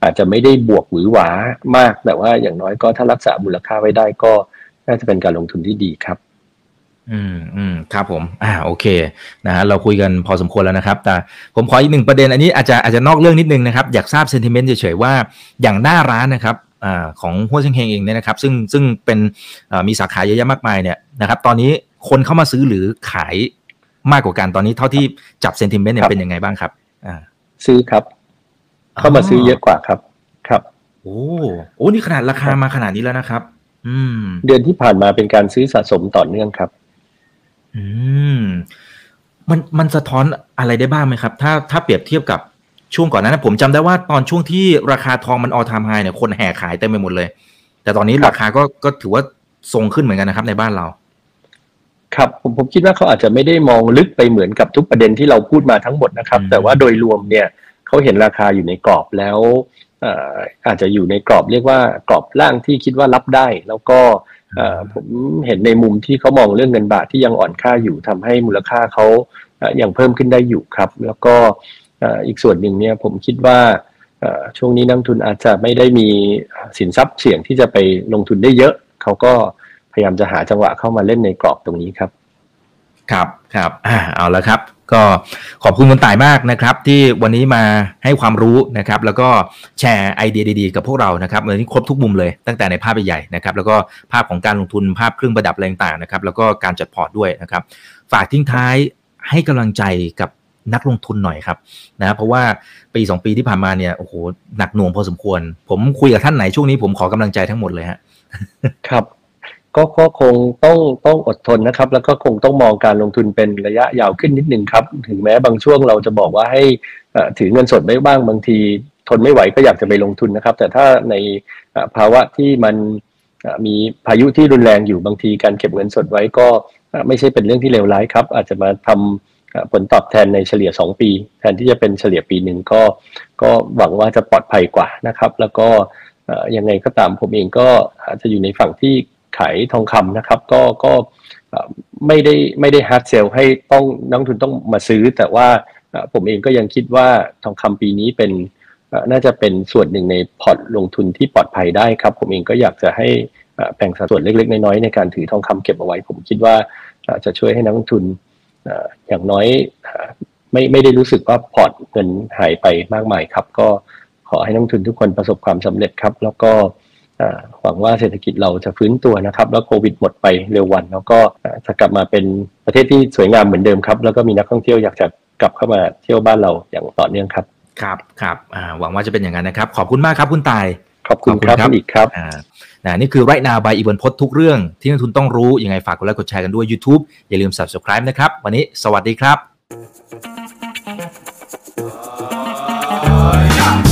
Speaker 2: อาจจะไม่ได้บวกหวือหวามาก แต่ว่าอย่างน้อยก็ถ้ารักษามูลค่าไว้ได้ก็ น่าจะเป็นการลงทุนที่ดีครับ
Speaker 1: อืมอืมครับผม อ่า โอเค นะฮะเราคุยกันพอสมควรแล้วนะครับ แต่ผมขออีกหนึ่งประเด็น อันนี้อาจจะอาจจะนอกเรื่องนิดนึงนะครับ อยากทราบเซนติเมนต์เฉยๆว่าอย่างหน้าร้านนะครับอ่าของหัวเชงเฮงเองเนี่ยนะครับ ซึ่งซึ่งเป็นมีสาขาเยอะแยะมากมายเนี่ยนะครับ ตอนนี้คนเข้ามาซื้อหรือขายมากกว่ากันตอนนี้เท่าที่จับเซนติเมนต์เนี่ยเป็นยังไงบ้างครับ อ่า
Speaker 2: ซื้อครับ เข้ามาซื้อเยอะกว่าครับ ครับ
Speaker 1: โอ้โอ้นี่ขนาดราคามาขนาดนี้แล้วนะครับอืม
Speaker 2: เดือนที่ผ่านมาเป็นการซื้อสะสมต่อเนื่องครับ
Speaker 1: อืม มันมันสะท้อนอะไรได้บ้างไหมครับ ถ้าถ้าเปรียบเทียบกับช่วงก่อนนั้นผมจำได้ว่าตอนช่วงที่ราคาทองมันออทามไฮเนี่ยคนแห่ขายเต็มไปหมดเลย แต่ตอนนี้ราคาก็ก็ถือว่าทรงขึ้นเหมือนกันนะครับ ในบ้านเรา
Speaker 2: ครับผมผมคิดว่าเขาอาจจะไม่ได้มองลึกไปเหมือนกับทุกประเด็นที่เราพูดมาทั้งหมดนะครับ แต่ว่าโดยรวมเนี่ยเขาเห็นราคาอยู่ในกรอบแล้ว อาจจะอยู่ในกรอบเรียกว่ากรอบล่างที่คิดว่ารับได้ แล้วก็ผมเห็นในมุมที่เขามองเรื่องเงินบาทที่ยังอ่อนค่าอยู่ทำให้มูลค่าเขายังเพิ่มขึ้นได้อยู่ครับ แล้วก็อีกส่วนหนึ่งเนี่ยผมคิดว่าช่วงนี้นักทุนอาจจะไม่ได้มีสินทรัพย์เสี่ยงที่จะไปลงทุนได้เยอะ เขาก็พยายามจะหาจังหวะเข้ามาเล่นในกรอบตรงนี้ครับ
Speaker 1: ครับครับเอาละครับ ก็ขอบคุณคุณต่ายมากนะครับ ที่วันนี้มาให้ความรู้นะครับ แล้วก็แชร์ไอเดียดีๆ กับพวกเรานะครับวันนี้ครบทุกมุมเลยตั้งแต่ในภาพใหญ่นะครับ แล้วก็ภาพของการลงทุนภาพเครื่องประดับอะไรต่างๆนะครับ แล้วก็การจัดพอร์ตด้วยนะครับ ฝากทิ้งท้ายให้กำลังใจกับนักลงทุนหน่อยครับนะเพราะว่าปีสองปีที่ผ่านมาเนี่ยโอ้โหหนักหน่วงพอสมควร ผมคุยกับท่านไหนช่วงนี้ผมขอกำลังใจทั้งหมดเลยฮะ
Speaker 2: ครับ ก็ก็คงต้องต้องอดทนนะครับ แล้วก็คงต้องมองการลงทุนเป็นระยะยาวขึ้นนิดนึงครับ ถึงแม้บางช่วงเราจะบอกว่าให้ถือเงินสดไม่บ้างบางที ทนไม่ไหวก็อยากจะไปลงทุนนะครับ แต่ถ้าในภาวะที่มันมีพายุที่รุนแรงอยู่บางทีการเก็บเงินสดไว้ก็ไม่ใช่เป็นเรื่องที่เลวร้ายครับ อาจจะมาทำผลตอบแทนในเฉลี่ย 2 ปี แทนที่จะเป็นเฉลี่ยปีหนึ่งก็ ก็หวังว่าจะปลอดภัยกว่านะครับ แล้วก็ยังไงก็ตามผมเองก็อาจจะอยู่ในฝั่งที่ ขายทองคำนะครับ ก็ก็ไม่ได้ไม่ได้ hard sell ให้ต้องนักลงทุนต้องมาซื้อ แต่ว่าผมเองก็ยังคิดว่าทองคำปีนี้เป็นน่าจะเป็นส่วนหนึ่งในพอร์ตลงทุนที่ปลอดภัยได้ครับ ผมเองก็อยากจะให้แบ่งสัดส่วนเล็ก ๆ น้อยๆในการถือทองคำเก็บเอาไว้ ผมคิดว่าจะช่วยให้นักลงทุนอย่างน้อยไม่ไม่ได้รู้สึกว่าพอร์ตเงินหายไปมากมายครับ ก็ขอให้นักลงทุนทุกคนประสบความสำเร็จครับ แล้วก็ หวังว่าเศรษฐกิจเราจะฟื้นตัวนะครับ แล้วโควิดหมดไปเร็ววัน แล้วก็จะกลับมาเป็นประเทศที่สวยงามเหมือนเดิมครับ แล้วก็มีนักท่องเที่ยวอยากจะกลับเข้ามาเที่ยวบ้านเราอย่างต่อเนื่องครับ
Speaker 1: ครับครับหวังว่าจะเป็นอย่างนั้นนะครับ ขอบคุณมากครับคุณตาย
Speaker 2: ขอบคุณครับอีกครับ
Speaker 1: นะนี่คือไรนาบายอีบันพศทุกเรื่องที่นักทุนต้องรู้ยังไงฝากกดไลค์กดแชร์กันด้วย YouTube อย่าลืม Subscribe นะครับ วันนี้สวัสดีครับ